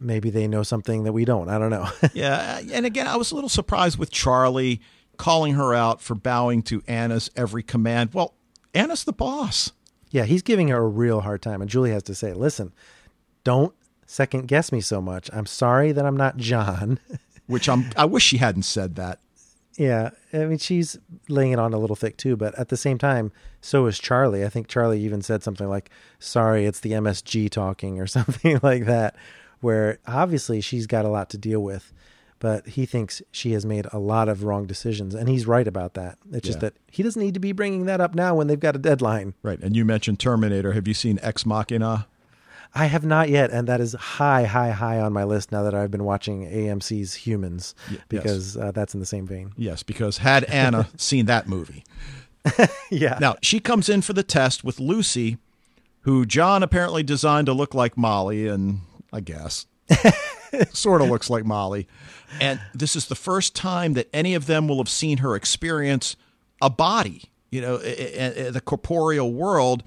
maybe they know something that we don't. I don't know. <laughs> yeah. And again, I was a little surprised with Charlie calling her out for bowing to Anna's every command. Well, Anna's the boss. Yeah, he's giving her a real hard time. And Julie has to say, listen, don't second guess me so much. I'm sorry that I'm not John. <laughs> Which I'm I wish she hadn't said that. Yeah, I mean she's laying it on a little thick too, but at the same time, so is Charlie. I think Charlie even said something like, "Sorry, it's the MSG talking" or <laughs> something like that, where obviously she's got a lot to deal with, but he thinks she has made a lot of wrong decisions, and he's right about that. It's yeah. just that he doesn't need to be bringing that up now when they've got a deadline. Right, and you mentioned Terminator. Have you seen Ex Machina? I have not yet, and that is high, high, high on my list now that I've been watching AMC's Humans because yes. uh, that's in the same vein. Yes, because had Anna <laughs> seen that movie. <laughs> yeah. Now, she comes in for the test with Lucy, who John apparently designed to look like Molly, and I guess <laughs> sort of looks like Molly. And this is the first time that any of them will have seen her experience a body, you know, the corporeal world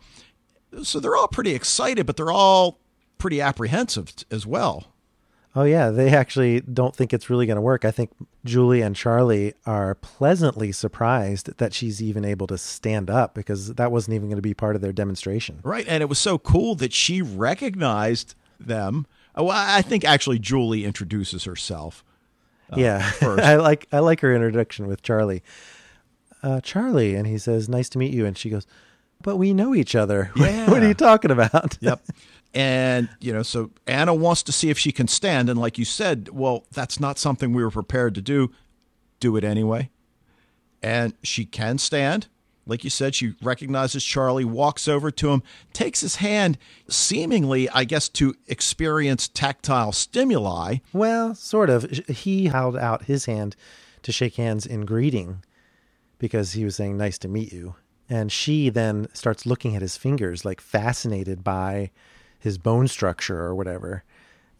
so they're all pretty excited, but they're all pretty apprehensive as well. Oh yeah, they actually don't think it's really going to work. I think Julie and Charlie are pleasantly surprised that she's even able to stand up because that wasn't even going to be part of their demonstration. Right, and it was so cool that she recognized them. Well, I think actually Julie introduces herself. Uh, yeah, <laughs> I like I like her introduction with Charlie. Uh, Charlie, and he says, "Nice to meet you," and she goes, but we know each other. <laughs> Yeah. what are you talking about? yep. <laughs> And, you know, so Anna wants to see if she can stand. And like you said, well, that's not something we were prepared to do. Do it anyway. And she can stand. Like you said, she recognizes Charlie, walks over to him, takes his hand, seemingly, I guess, to experience tactile stimuli. Well, sort of. He held out his hand to shake hands in greeting because he was saying, Nice to meet you. And she then starts looking at his fingers, like fascinated by his bone structure or whatever.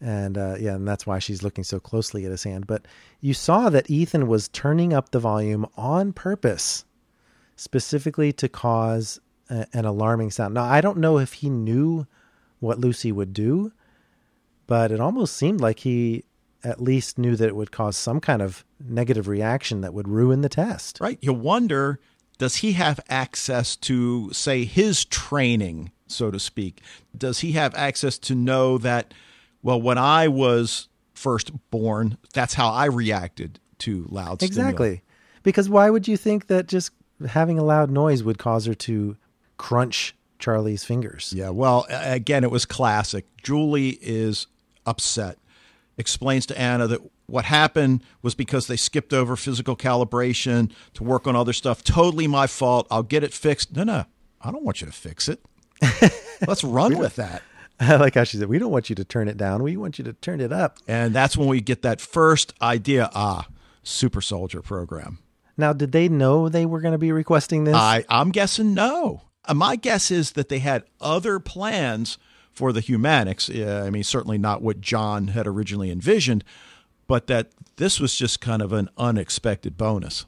And uh, yeah, and that's why she's looking so closely at his hand. But you saw that Ethan was turning up the volume on purpose, specifically to cause a, an alarming sound. Now, I don't know if he knew what Lucy would do, but it almost seemed like he at least knew that it would cause some kind of negative reaction that would ruin the test. Right. You wonder does he have access to, say, his training, so to speak? Does he have access to know that, well, when I was first born, that's how I reacted to loud Exactly. Because why would you think that just having a loud noise would cause her to crunch Charlie's fingers? Yeah, well, again, it was classic. Julie is upset, explains to Anna that what happened was because they skipped over physical calibration to work on other stuff. Totally my fault. I'll get it fixed. No, no, I don't want you to fix it. <laughs> Let's run with that. <laughs> I like how she said, We don't want you to turn it down. We want you to turn it up. And that's when we get that first idea ah, super soldier program. Now, did they know they were going to be requesting this? I, I'm guessing no. Uh, my guess is that they had other plans for the Humanichs. I mean, certainly not what John had originally envisioned, but that this was just kind of an unexpected bonus.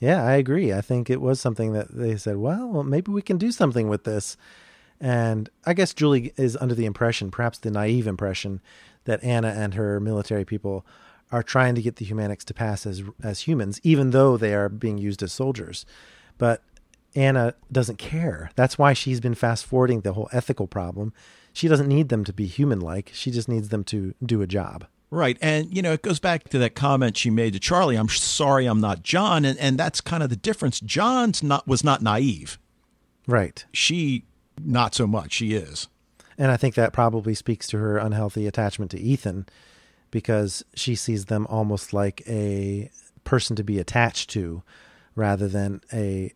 Yeah, I agree. I think it was something that they said, well, maybe we can do something with this. And I guess Julie is under the impression, perhaps the naive impression, that Anna and her military people are trying to get the Humanichs to pass as as humans, even though they are being used as soldiers. But Anna doesn't care. That's why she's been fast forwarding the whole ethical problem. She doesn't need them to be human like. She just needs them to do a job. Right. And, you know, it goes back to that comment she made to Charlie, I'm sorry I'm not John. And, and that's kind of the difference. John's not was not naive. Right. She not so much. She is. And I think that probably speaks to her unhealthy attachment to Ethan because she sees them almost like a person to be attached to rather than a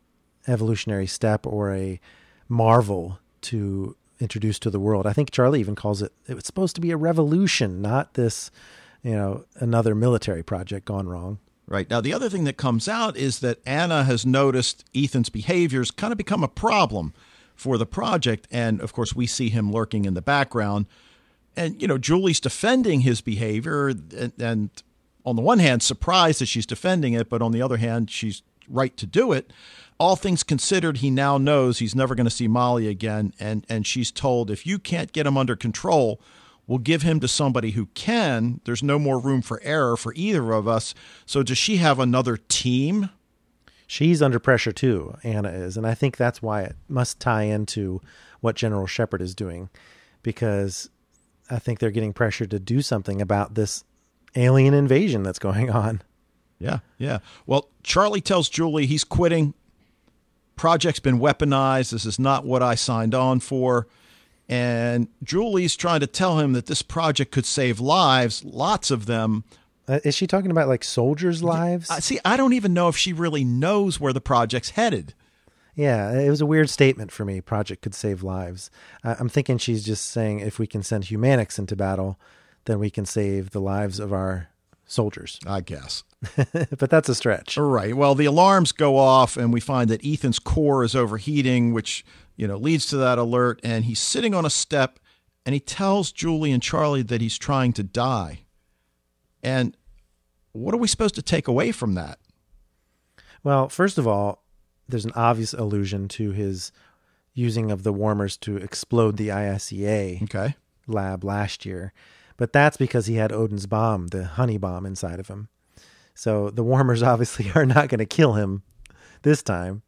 evolutionary step or a marvel to introduce to the world. I think Charlie even calls it it was supposed to be a revolution, not this, you know, another military project gone wrong. Right. Now the other thing that comes out is that Anna has noticed Ethan's behaviors kind of become a problem for the project and of course we see him lurking in the background and you know Julie's defending his behavior, and, and on the one hand, surprised that she's defending it, but on the other hand, she's right to do it. All things considered, he now knows he's never going to see Molly again, and and she's told if you can't get him under control, we'll give him to somebody who can. There's no more room for error for either of us. So does she have another team? She's under pressure too, Anna is, and I think that's why it must tie into what General Shepard is doing, because I think they're getting pressured to do something about this alien invasion that's going on. Yeah, yeah. Well, Charlie tells Julie he's quitting. Project's been weaponized. This is not what I signed on for. And Julie's trying to tell him that this project could save lives, lots of them. Uh, is she talking about like soldiers' lives? Yeah, see, I don't even know if she really knows where the project's headed. Yeah, it was a weird statement for me. Project could save lives. I'm thinking she's just saying if we can send Humanichs into battle, then we can save the lives of our soldiers. I guess. <laughs> but that's a stretch. Right. Well, the alarms go off, and we find that Ethan's core is overheating, which you know leads to that alert. And he's sitting on a step, and he tells Julie and Charlie that he's trying to die. And what are we supposed to take away from that? Well, first of all, there's an obvious allusion to his using of the warmers to explode the ISEA okay. lab last year. But that's because he had Odin's bomb, the honey bomb inside of him. So the warmers <laughs> obviously are not going to kill him this time.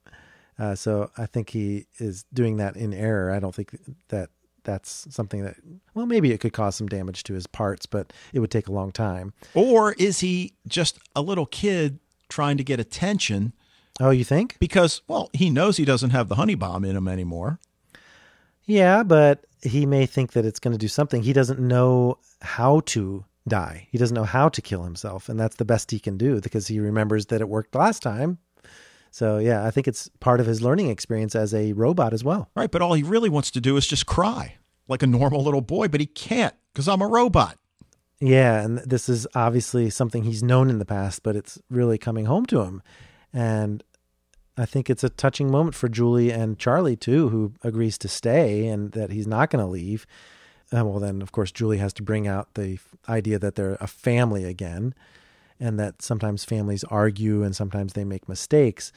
Uh, so I think he is doing that in error. I don't think that that's something that, well, maybe it could cause some damage to his parts, but it would take a long time. Or is he just a little kid trying to get attention Oh, you think? Because, well, he knows he doesn't have the honey bomb in him anymore. Yeah, but he may think that it's going to do something. He doesn't know how to die. He doesn't know how to kill himself, and that's the best he can do because he remembers that it worked last time. So, yeah, I think it's part of his learning experience as a robot as well. Right, but all he really wants to do is just cry like a normal little boy, but he can't because I'm a robot. Yeah, and this is obviously something he's known in the past, but it's really coming home to him. And I think it's a touching moment for Julie and Charlie too, who agrees to stay and that he's not going to leave. Uh, well, then of course Julie has to bring out the idea that they're a family again, and that sometimes families argue and sometimes they make mistakes.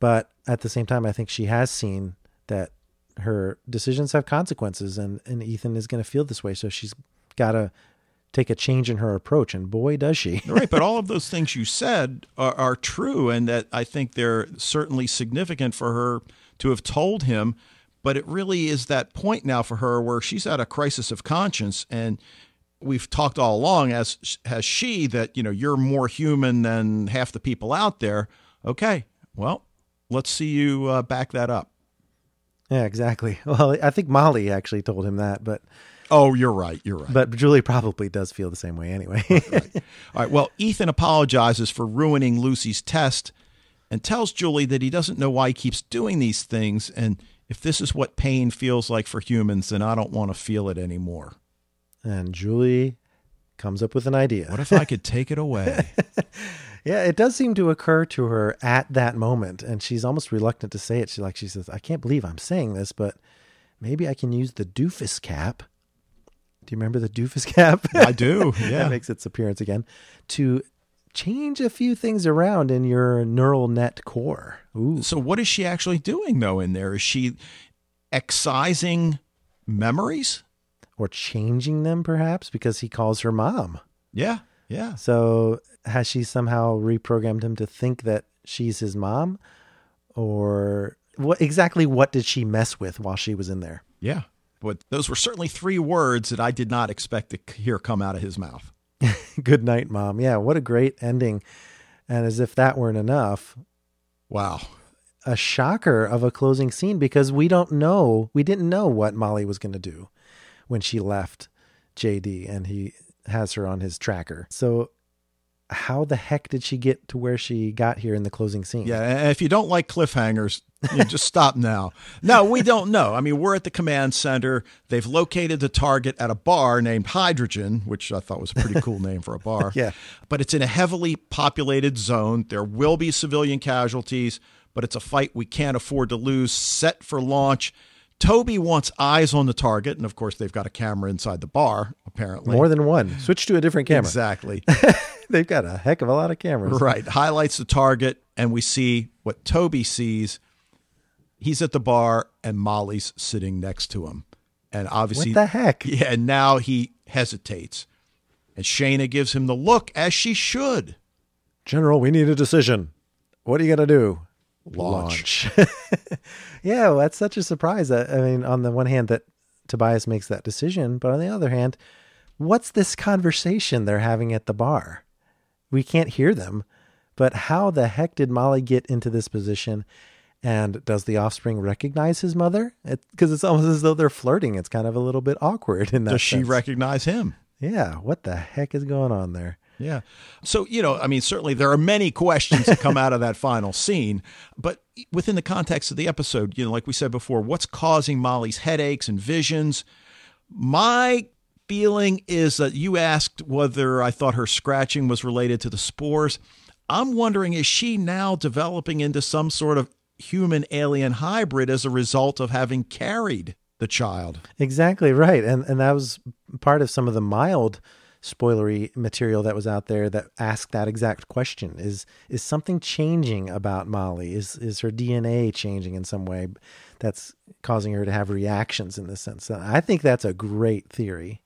But at the same time, I think she has seen that her decisions have consequences, and and Ethan is going to feel this way, so she's got to take a change in her approach, and boy, does she. right, but <laughs> all of those things you said are, are, true, and that I think they're certainly significant for her to have told him. But it really is that point now for her where she's at a crisis of conscience, and we've talked all along, as has she, that you know you're more human than half the people out there. Okay, well, let's see you uh, back that up. Yeah, exactly. <laughs> Well, I think Molly actually told him that, but Oh, you're right. You're right. but Julie probably does feel the same way anyway. All right. Well, Ethan apologizes for ruining Lucy's test and tells Julie that he doesn't know why he keeps doing these things. And if this is what pain feels like for humans, then I don't want to feel it anymore. and Julie comes up with an idea. What if I could take it away? <laughs> Yeah, it does seem to occur to her at that moment, and she's almost reluctant to say it. She like she says, "I can't believe I'm saying this, but maybe I can use the doofus cap." Do you remember the doofus cap? <laughs> I do. <laughs> Yeah. that makes its appearance again to change a few things around in your neural net core. Ooh, So, what is she actually doing, though, in there? Is she excising memories? or changing them perhaps because he calls her mom. Yeah. Yeah. So has she somehow reprogrammed him to think that she's his mom, or what exactly? What did she mess with while she was in there? Yeah. But those were certainly three words that I did not expect to hear come out of his mouth. <laughs> Good night, mom. Yeah, what a great ending. And as if that weren't enough, Wow. a shocker of a closing scene because we don't know, we didn't know what Molly was going to do when she left JD and he has her on his tracker. So, how the heck did she get to where she got here in the closing scene? Yeah, if you don't like cliffhangers, you just stop now. No, we don't know. I mean, we're at the command center. They've located the target at a bar named Hydrogen, which I thought was a pretty cool name for a bar. <laughs> Yeah. But it's in a heavily populated zone. There will be civilian casualties, but it's a fight we can't afford to lose. Set for launch. Toby wants eyes on the target, and of course, they've got a camera inside the bar, apparently. More than one. Switch to a different camera. Exactly. <laughs> They've got a heck of a lot of cameras. Right. Highlights the target, and we see what Toby sees. He's at the bar, and Molly's sitting next to him. And obviously, What the heck? yeah, and now he hesitates. And Shayna gives him the look, as she should. General, we need a decision. What are you going to do? Launch. <laughs> yeah, well, that's such a surprise. That, I mean, on the one hand, that Tobias makes that decision, but on the other hand, what's this conversation they're having at the bar? We can't hear them, but how the heck did Molly get into this position? And does the offspring recognize his mother? Because it's almost as though they're flirting. It's kind of a little bit awkward in that. Does she sense. recognize him? Yeah. What the heck is going on there? Yeah. So, you know, I mean, certainly there are many questions that come out of that <laughs> final scene, but within the context of the episode, you know, like we said before, what's causing Molly's headaches and visions? My feeling is that you asked whether I thought her scratching was related to the spores. I'm wondering is she now developing into some sort of human alien hybrid as a result of having carried the child? Exactly right, and and that was part of some of the mild spoilery material that was out there that asked that exact question: is is something changing about Molly? Is is her DNA changing in some way that's causing her to have reactions in this sense? I think that's a great theory.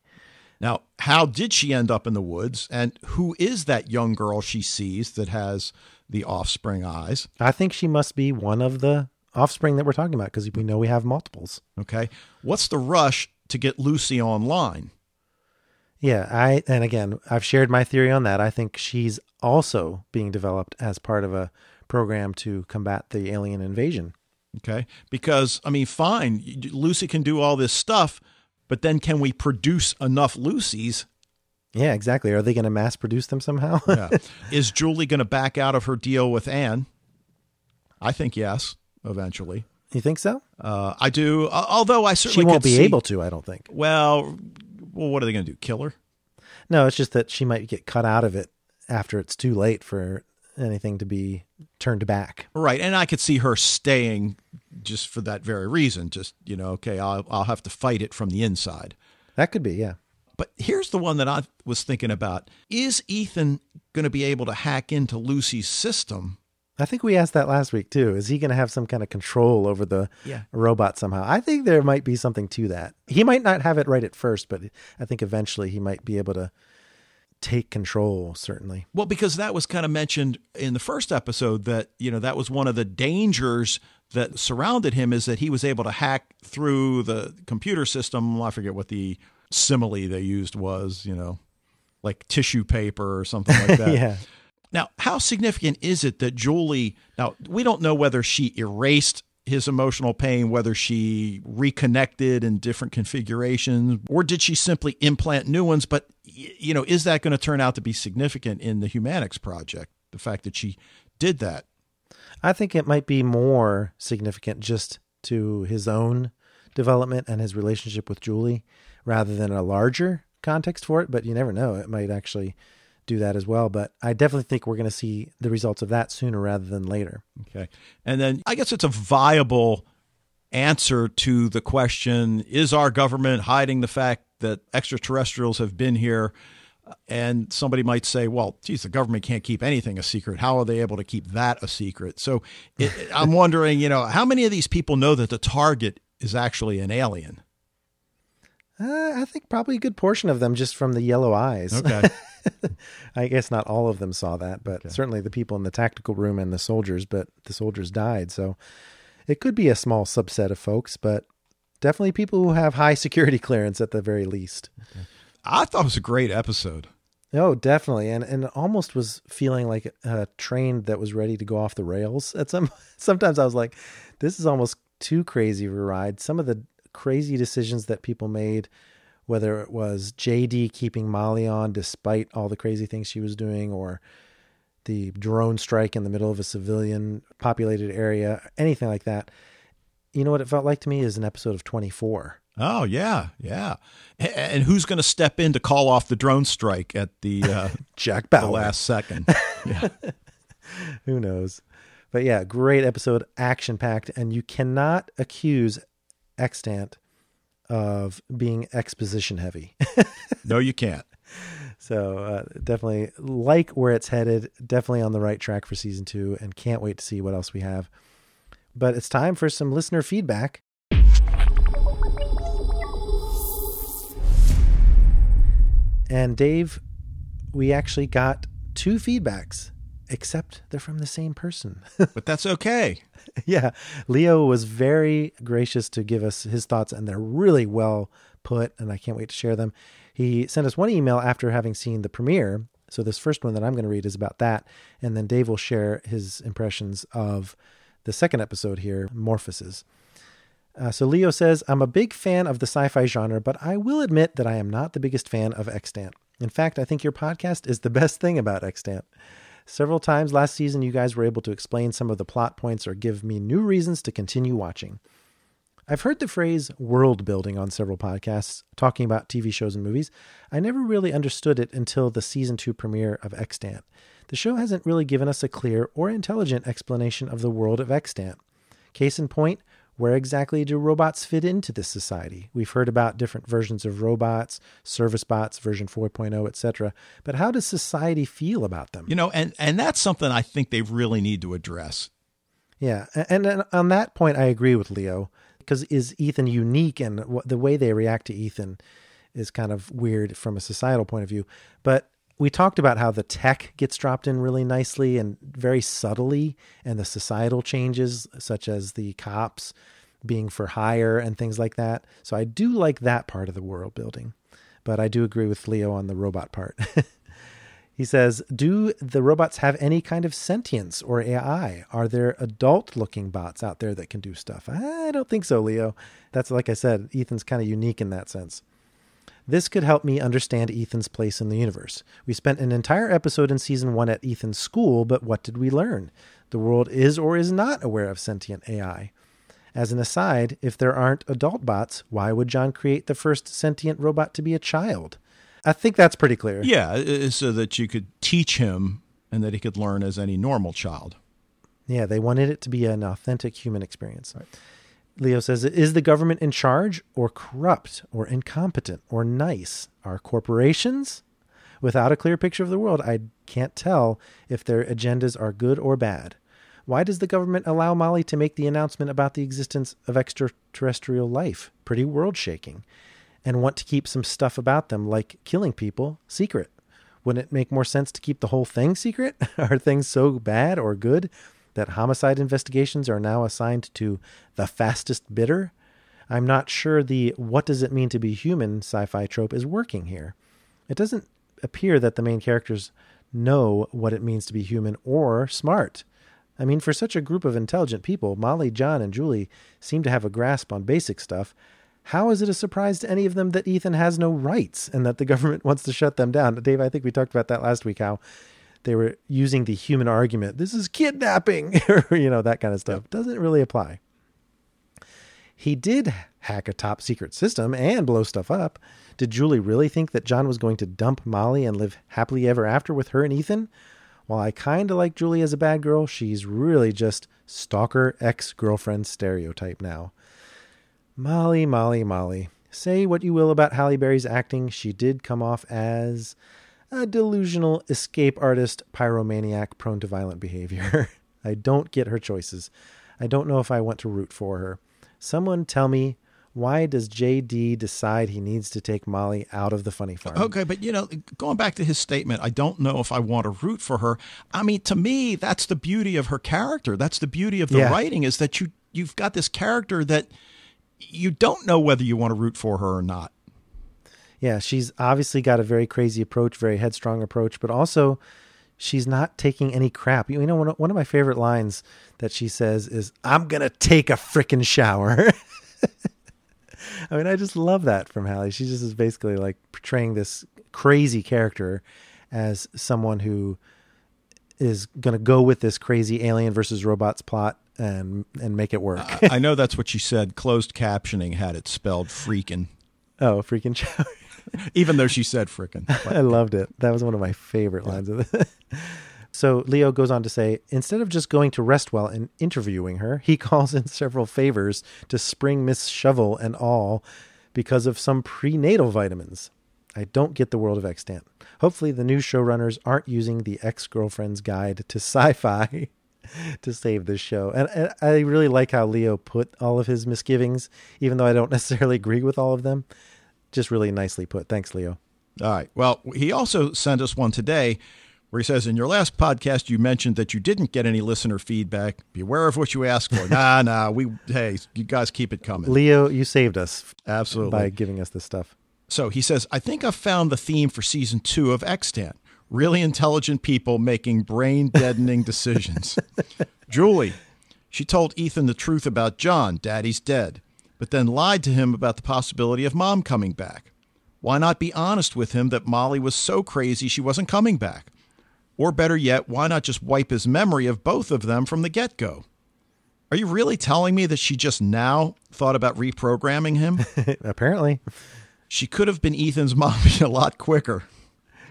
Now, how did she end up in the woods? And who is that young girl she sees that has the offspring eyes? I think she must be one of the offspring that we're talking about because we know we have multiples. Okay. What's the rush to get Lucy online? Yeah, I and again, I've shared my theory on that. I think she's also being developed as part of a program to combat the alien invasion. Okay. Because, I mean, fine, Lucy can do all this stuff, but then can we produce enough Lucys? Yeah, exactly. Are they going to mass produce them somehow? Yeah. <laughs> Is Julie going to back out of her deal with Anne? I think yes, eventually. you think so? Uh, I do. Although I certainly She won't be see- able to, I don't think. Well, well, what are they going to do? Kill her? No, it's just that she might get cut out of it after it's too late for anything to be turned back. Right, and I could see her staying just for that very reason. Just you know, okay, I'll I'll have to fight it from the inside. That could be, yeah. But here's the one that I was thinking about: Is Ethan going to be able to hack into Lucy's system? I think we asked that last week too. Is he going to have some kind of control over the Yeah. robot somehow? I think there might be something to that. He might not have it right at first, but I think eventually he might be able to take control, certainly. Well, because that was kind of mentioned in the first episode that you know that was one of the dangers that surrounded him is that he was able to hack through the computer system. I forget what the simile they used was. You know, like tissue paper or something like <laughs> that. yeah. Now, how significant is it that Julie, now, we don't know whether she erased his emotional pain, whether she reconnected in different configurations, or did she simply implant new ones? But, you know, is that going to turn out to be significant in the Humanichs project? The fact that she did that. I think it might be more significant just to his own development and his relationship with Julie rather than a larger context for it, but you never know. It might actually do that as well. But I definitely think we're going to see the results of that sooner rather than later. Okay. And then I guess it's a viable answer to the question is our government hiding the fact that extraterrestrials have been here? And somebody might say, well, geez, the government can't keep anything a secret. How are they able to keep that a secret? So it, I'm <laughs> wondering, you know, how many of these people know that the target is actually an alien? Uh, I think probably a good portion of them just from the yellow eyes. Okay. <laughs> I guess not all of them saw that, but okay. certainly the people in the tactical room and the soldiers, but the soldiers died. So it could be a small subset of folks, but definitely people who have high security <laughs> clearance at the very least. Okay. I thought it was a great episode. Oh, definitely, and and almost was feeling like a train that was ready to go off the rails. At some <laughs> sometimes I was like, this is almost too crazy of a ride. Some of the crazy decisions that people made, whether it was JD keeping Molly on despite all the crazy things she was doing, or the drone strike in the middle of a civilian populated area, anything like that. You know what it felt like to me is an episode of 24. Oh yeah, yeah. And who's going to step in to call off the drone strike at the uh, <laughs> Jack Bauer the last second? <laughs> Yeah. Who knows? But yeah, great episode, action packed, and you cannot accuse extant of being exposition heavy. <laughs> no, you can't. So uh, definitely like where it's headed. Definitely on the right track for season two, and can't wait to see what else we have. But it's time for some listener feedback. And Dave, we actually got two feedbacks, except they're from the same person. <laughs> but that's okay. yeah. Leo was very gracious to give us his thoughts, and they're really well put, and I can't wait to share them. He sent us one email after having seen the premiere. So, this first one that I'm going to read is about that. And then Dave will share his impressions of the second episode here, Morphosis. Uh, so, Leo says, I'm a big fan of the sci fi genre, but I will admit that I am not the biggest fan of Extant. In fact, I think your podcast is the best thing about Extant. Several times last season, you guys were able to explain some of the plot points or give me new reasons to continue watching. I've heard the phrase world building on several podcasts talking about TV shows and movies. I never really understood it until the season 2 premiere of Extant. The show hasn't really given us a clear or intelligent explanation of the world of Extant. Case in point, where exactly do robots fit into this society? We've heard about different versions of robots, service bots, version 4.0, etc. But how does society feel about them? You know, and and that's something I think they really need to address. Yeah, and, and on that point, I agree with Leo because is Ethan unique, and the way they react to Ethan is kind of weird from a societal point of view. But we talked about how the tech gets dropped in really nicely and very subtly, and the societal changes, such as the cops being for hire and things like that. So I do like that part of the world building, but I do agree with Leo on the robot part. <laughs> he says, Do the robots have any kind of sentience or AI? Are there adult looking bots out there that can do stuff? I don't think so, Leo. That's like I said, Ethan's kind of unique in that sense. This could help me understand Ethan's place in the universe. We spent an entire episode in season one at Ethan's school, but what did we learn? The world is or is not aware of sentient AI. As an aside, if there aren't adult bots, why would John create the first sentient robot to be a child? I think that's pretty clear. Yeah, so that you could teach him and that he could learn as any normal child. Yeah, they wanted it to be an authentic human experience. Right. Leo says, Is the government in charge or corrupt or incompetent or nice? Are corporations? Without a clear picture of the world, I can't tell if their agendas are good or bad. Why does the government allow Molly to make the announcement about the existence of extraterrestrial life? Pretty world shaking. And want to keep some stuff about them, like killing people, secret. Wouldn't it make more sense to keep the whole thing secret? <laughs> are things so bad or good that homicide investigations are now assigned to the fastest bidder, I'm not sure the what does it mean to be human sci fi trope is working here. It doesn't appear that the main characters know what it means to be human or smart. I mean, for such a group of intelligent people, Molly, John, and Julie seem to have a grasp on basic stuff. How is it a surprise to any of them that Ethan has no rights and that the government <laughs> wants to shut them down? Dave, I think we talked about that last week, how they were using the human argument. This is kidnapping, <laughs> or, you know, that kind of stuff. Doesn't really apply. He did hack a top secret system and blow stuff up. Did Julie really think that John was going to dump Molly and live happily ever after with her and Ethan? While I kind of like Julie as a bad girl, she's really just stalker ex girlfriend stereotype now. Molly, Molly, Molly. Say what you will about Halle Berry's acting, she did come off as a delusional escape artist, pyromaniac prone to violent behavior. <laughs> I don't get her choices. I don't know if I want to root for her. Someone tell me why does JD decide he needs to take Molly out of the funny farm? Okay, but you know, going back to his statement, I don't know if I want to root for her. I mean, to me, that's the beauty of her character. That's the beauty of the Yeah. writing is that you you've got this character that you don't know whether you want to root for her or not. Yeah, she's obviously got a very crazy approach, very headstrong approach, but also she's not taking any crap. You know, one of, one of my favorite lines that she says is, I'm going to take a freaking shower. <laughs> I mean, I just love that from Halle. She just is basically like portraying this crazy character as someone who is going to go with this crazy alien versus robots plot and and make it work. I know that's what she said. Closed captioning had it spelled freaking, oh, freaking shower. <laughs> <laughs> even though she said frickin'. I loved it. That was one of my favorite lines of it. <laughs> so Leo goes on to say, instead of just going to Restwell and interviewing her, he <laughs> calls in several favors to spring Miss Shovel and all because of some prenatal vitamins. I don't get the world of extant. Hopefully, the new showrunners aren't using the ex girlfriend's guide to sci fi to save this show. And, and I really like how Leo put all of his misgivings, even though I don't necessarily agree with all of them. Just really nicely put. Thanks, Leo. All right. Well, he also sent us one today where he says, In your last podcast, you mentioned that you didn't get any listener feedback. Beware of what you ask for. <laughs> nah, nah. We, hey, you guys keep it coming. Leo, you saved us Absolutely. by giving us this stuff. So he says, I think I've found the theme for season two of Extant. Really intelligent people making brain deadening <laughs> decisions. Julie, she told Ethan the truth about John, daddy's dead, but then lied to him about the possibility of mom coming back. Why not be honest with him that Molly was so crazy she wasn't coming back? Or better yet, why not just wipe his memory of both of them from the get go? Are you really telling me that she just now thought about reprogramming him? <laughs> Apparently. She could have been Ethan's mommy <laughs> a lot quicker.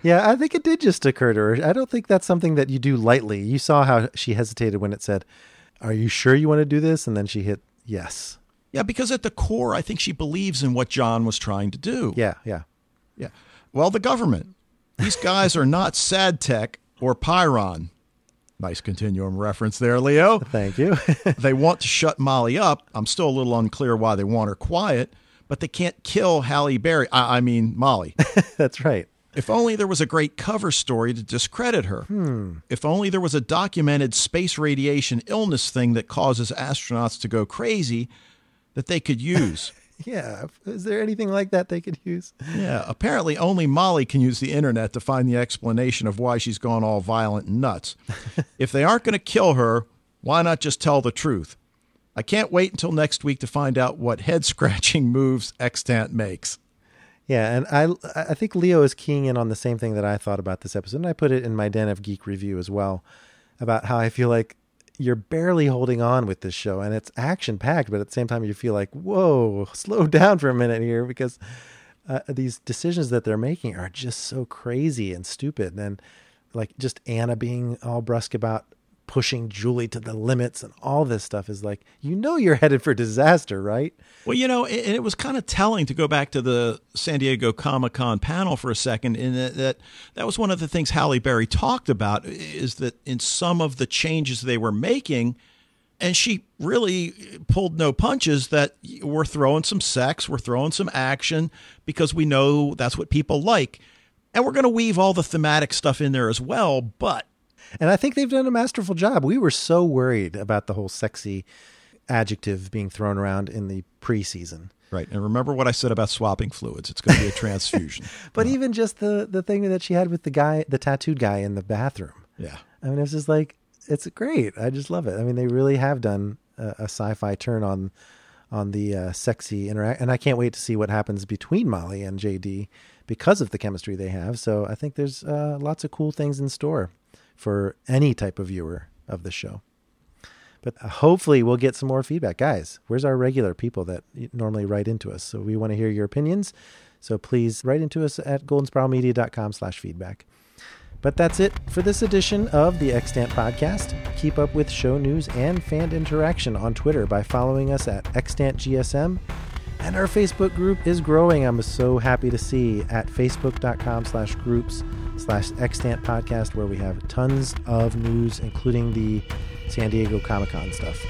Yeah, I think it did just occur to her. I don't think that's something that you do lightly. You saw how she hesitated when it said, Are you sure you want to do this? And then she hit yes. Yeah, because at the core, I think she believes in what John was trying to do. Yeah, yeah. Yeah. Well, the government. These guys are not SadTech or Piron. Nice continuum reference there, Leo. Thank you. <laughs> they want to shut Molly up. I'm still a little unclear why they want her quiet, but they can't kill Halle Berry. I, I mean, Molly. <laughs> that's right. If only there was a great cover story to discredit her. Hmm. If only there was a documented space radiation illness thing that causes astronauts to go crazy that they could use. <laughs> Yeah. Is there anything like that they could use? yeah, apparently only Molly can use the internet to find the explanation of why she's gone all violent and nuts. <laughs> if they aren't going to kill her, why not just tell the truth? I can't wait until next week to find out what head scratching <laughs> moves Extant makes. Yeah, and I I think Leo is keying in on the same thing that I thought about this episode, and I put it in my Den of Geek review as well, about how I feel like you're barely holding on with this show, and it's action packed, but at the same time you feel like, whoa, slow <laughs> down for a minute here because uh, these decisions that they're making are just so crazy and stupid, and like just Anna being all brusque about pushing Julie to the limits and all this stuff is like, you know, you're headed for disaster, right? Well, you know, and it was kind of telling to go back to the San Diego Comic Con panel for a second. In that, that that was one of the things Halle Berry talked about is that in some of the changes they were making, and she really pulled no punches. That we're throwing some sex, we're throwing some action because we know that's what people like, and we're going to weave all the thematic stuff in there as well. But And I think they've done a masterful job. We were so worried about the whole sexy adjective being thrown around in the preseason. Right. And remember what I said about swapping fluids. It's going to be a <laughs> transfusion. <laughs> But even just the the thing that she had with the guy, the tattooed guy in the bathroom. yeah. I mean, it's just like it's great. I just love it. I mean, they really have done a, a sci-fi turn on on the uh, sexy interact, and I can't wait to see what happens between Molly and JD because of the chemistry they have. So I think there's uh, lots of cool things in store for any type of viewer of the show. But uh, hopefully, we'll get some more feedback, guys. Where's our regular people that normally write into us? So we want to hear your opinions. So please write into us at goldenspiralmedia.com/feedback. But that's it for this edition of the Extant Podcast. Keep up with show news and fan interaction on Twitter by following us at ExtantGSM. And our Facebook group is growing. I'm so happy to see at facebook.com slash groups slash extant podcast where we have tons of news, including the San Diego Comic Con stuff.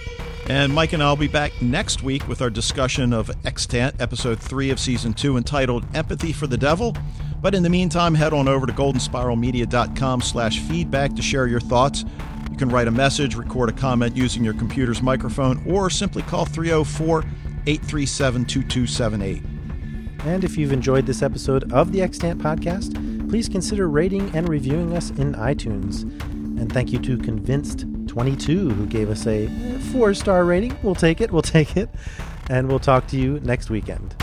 And Mike and I will be back next week with our discussion of Extant, episode three of season two, entitled Empathy for the Devil. But in the meantime, head on over to goldenspiralmedia.com slash feedback to share your thoughts. You can write a message, record a comment using your computer's microphone, or simply call 304 837 2278. And if you've enjoyed this episode of the Extant Podcast, please consider rating and reviewing us in iTunes. And thank you to Convinced22, who gave us a four star rating. We'll take it, we'll take it. And we'll talk to you next weekend.